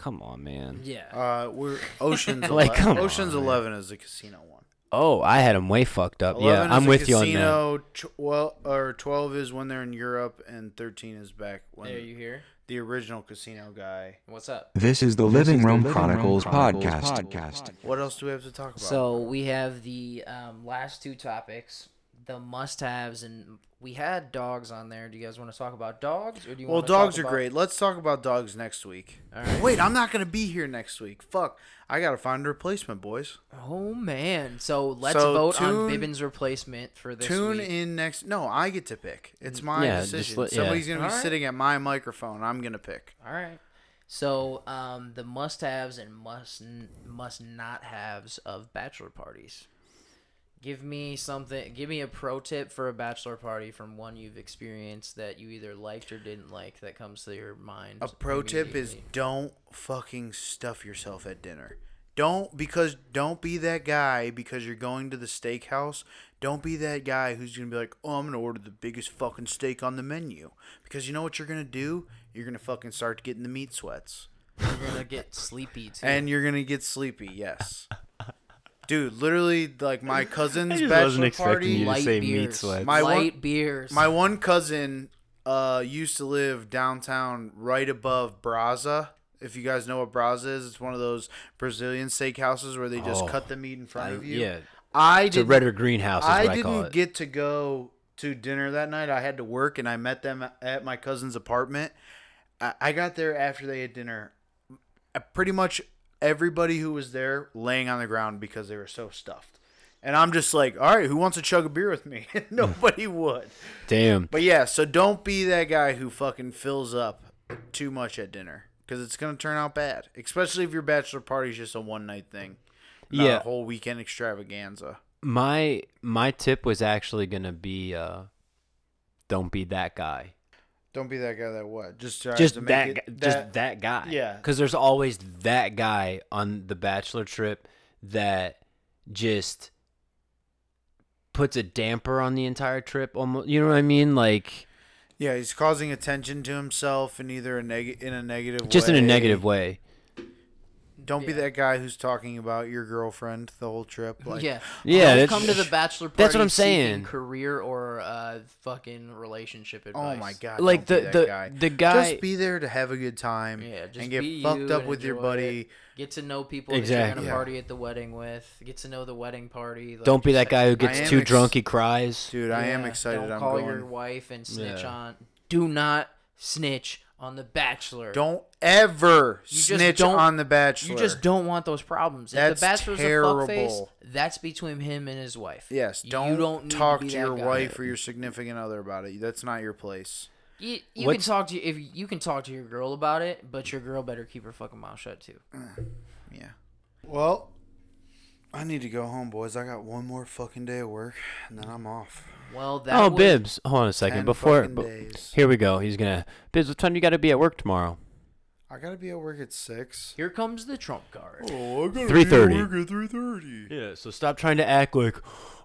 Come on, man. yeah. Uh, we're Ocean's Like, 11. come Ocean's on. Eleven is the casino one. Oh, I had him way fucked up. Yeah, 11 I'm is a with you on that. casino, tw- Well, or twelve is when they're in Europe, and thirteen is back when there you hear? the original casino guy. What's up? This is the Living Room Chronicles podcast. What else do we have to talk about? So we have the um, last two topics, the must-haves, and we had dogs on there. Do you guys want to talk about dogs, or do you? well, want to dogs talk are about- great. Let's talk about dogs next week. All right. Wait, I'm not gonna be here next week. Fuck, I gotta find a replacement, boys. Oh man! So let's So vote on tune- Biben's replacement for this Tune week. in next. No, I get to pick. It's my Yeah, just decision. let- yeah. Somebody's gonna be Alright. sitting at my microphone. I'm gonna pick. All right. So um, the must-haves and must must not haves of bachelor parties. Give me something. Give me a pro tip for a bachelor party from one you've experienced that you either liked or didn't like that comes to your mind. A pro tip is don't fucking stuff yourself at dinner. Don't because don't be that guy because you're going to the steakhouse. Don't be that guy who's gonna be like, oh, I'm gonna order the biggest fucking steak on the menu. Because you know what you're gonna do? You're gonna fucking start getting the meat sweats, You're gonna get sleepy too. and you're gonna get sleepy. Yes. Dude, literally, like my cousin's just bachelor wasn't expecting party. you to light say meat beers. sweats. My one- light beers. My one cousin uh, used to live downtown right above Braza. If you guys know what Braza is, it's one of those Brazilian steakhouses where they just Oh. cut the meat in front I- of you. yeah, I it's a didn't, red or greenhouse. Is I what I call didn't it. get to go to dinner that night. I had to work, and I met them at my cousin's apartment. I, I got there after they had dinner. Uh, Pretty much everybody who was there laying on the ground because they were so stuffed. And I'm just like, all right, who wants to chug a beer with me? Nobody would. Damn. But yeah, so don't be that guy who fucking fills up too much at dinner because it's gonna turn out bad. Especially if your bachelor party's just a one night thing, not Yeah. a whole weekend extravaganza. My my tip was actually gonna be, uh, don't be that guy. Don't be that guy that what just just to that, it, just that guy. Yeah. Because there's always that guy on the bachelor trip that just puts a damper on the entire trip. Almost, you know what I mean? Like yeah, he's causing attention to himself in either a neg in a negative just way. in a negative way. Don't be Yeah. that guy who's talking about your girlfriend the whole trip. Like, yeah, Yeah, Don't that's- come to the bachelor party. that's what I'm seeking saying. Career or uh, fucking relationship advice. Oh my god! Like don't be the that the guy. the guy. just be there to have a good time. Yeah, just and get be fucked you up and with your enjoy buddy. it. Get to know people that Exactly. you're gonna Yeah. party at the wedding with. Get to know the wedding party. Like, don't be just that guy who I gets too ex- drunk he cries. Dude, I am Yeah, excited. Don't I'm call going. your wife and snitch Yeah. on. Do not snitch on the Bachelor. Don't ever You just snitch don't- on the Bachelor. You just don't want those problems. That's if the Bachelor's a terrible. fuckface, that's between him and his wife. Yes, don't, you don't need to talk to, your wife or your significant other about it. That's not your place. You, you can talk to if you can talk to your girl about it, but your girl better keep her fucking mouth shut too. Uh, yeah. Well, I need to go home, boys. I got one more fucking day of work, and then I'm off. Well, that Oh, was, Bibbs, hold on a second. Ten Before fucking bu- days. here we go. He's gonna Bibbs. What time you got to be at work tomorrow? I gotta be at work at six. Here comes the trump card. Oh, I gotta 3:30. be at work at three thirty. Yeah. So stop trying to act like,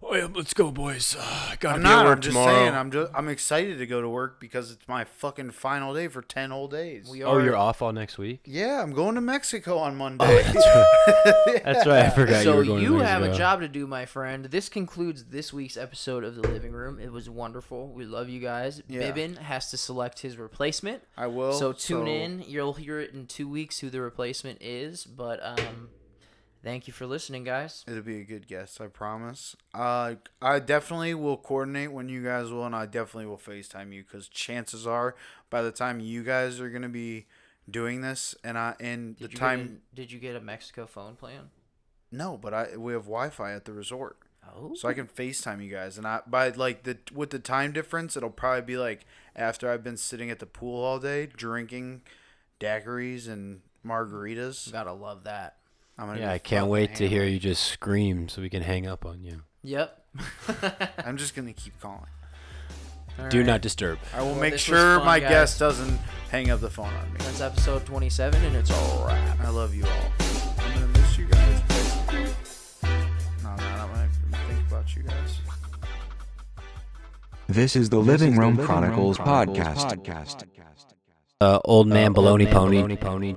oh yeah, let's go, boys. Uh, I gotta I'm be not. at work I'm just tomorrow. saying. I'm just. I'm excited to go to work because it's my fucking final day for ten whole days. We oh, are you're off all next week. yeah, I'm going to Mexico on Monday. That's right. That's right. I forgot you So were going. you to have a Mexico. job to do, my friend. This concludes this week's episode of the Living Room. It was wonderful. We love you guys. Yeah. Biben has to select his replacement. I will. so tune in. You'll hear it in two weeks who the replacement is. But um, thank you for listening, guys. It'll be a good guest, I promise. Uh, I definitely will coordinate when you guys will, and I definitely will FaceTime you because chances are, by the time you guys are gonna be doing this, and I and Did the time, a, did you get a Mexico phone plan? no, but I we have Wi-Fi at the resort, Oh, so I can FaceTime you guys, and I by like the with the time difference, it'll probably be like after I've been sitting at the pool all day drinking daiquiris and margaritas. gotta love that. I'm gonna Yeah, I can't fucking wait to hear you just scream so we can hang up on you. Yep. I'm just gonna keep calling. Do not disturb. I will Well, make sure fun, my guys. guest doesn't hang up the phone on me. That's episode 27, and it's all wrap. I love you all. I'm gonna miss you guys. No, no, I'm not. I'm gonna think about you guys. This is the Living Room Chronicles podcast. Uh, old man, baloney pony.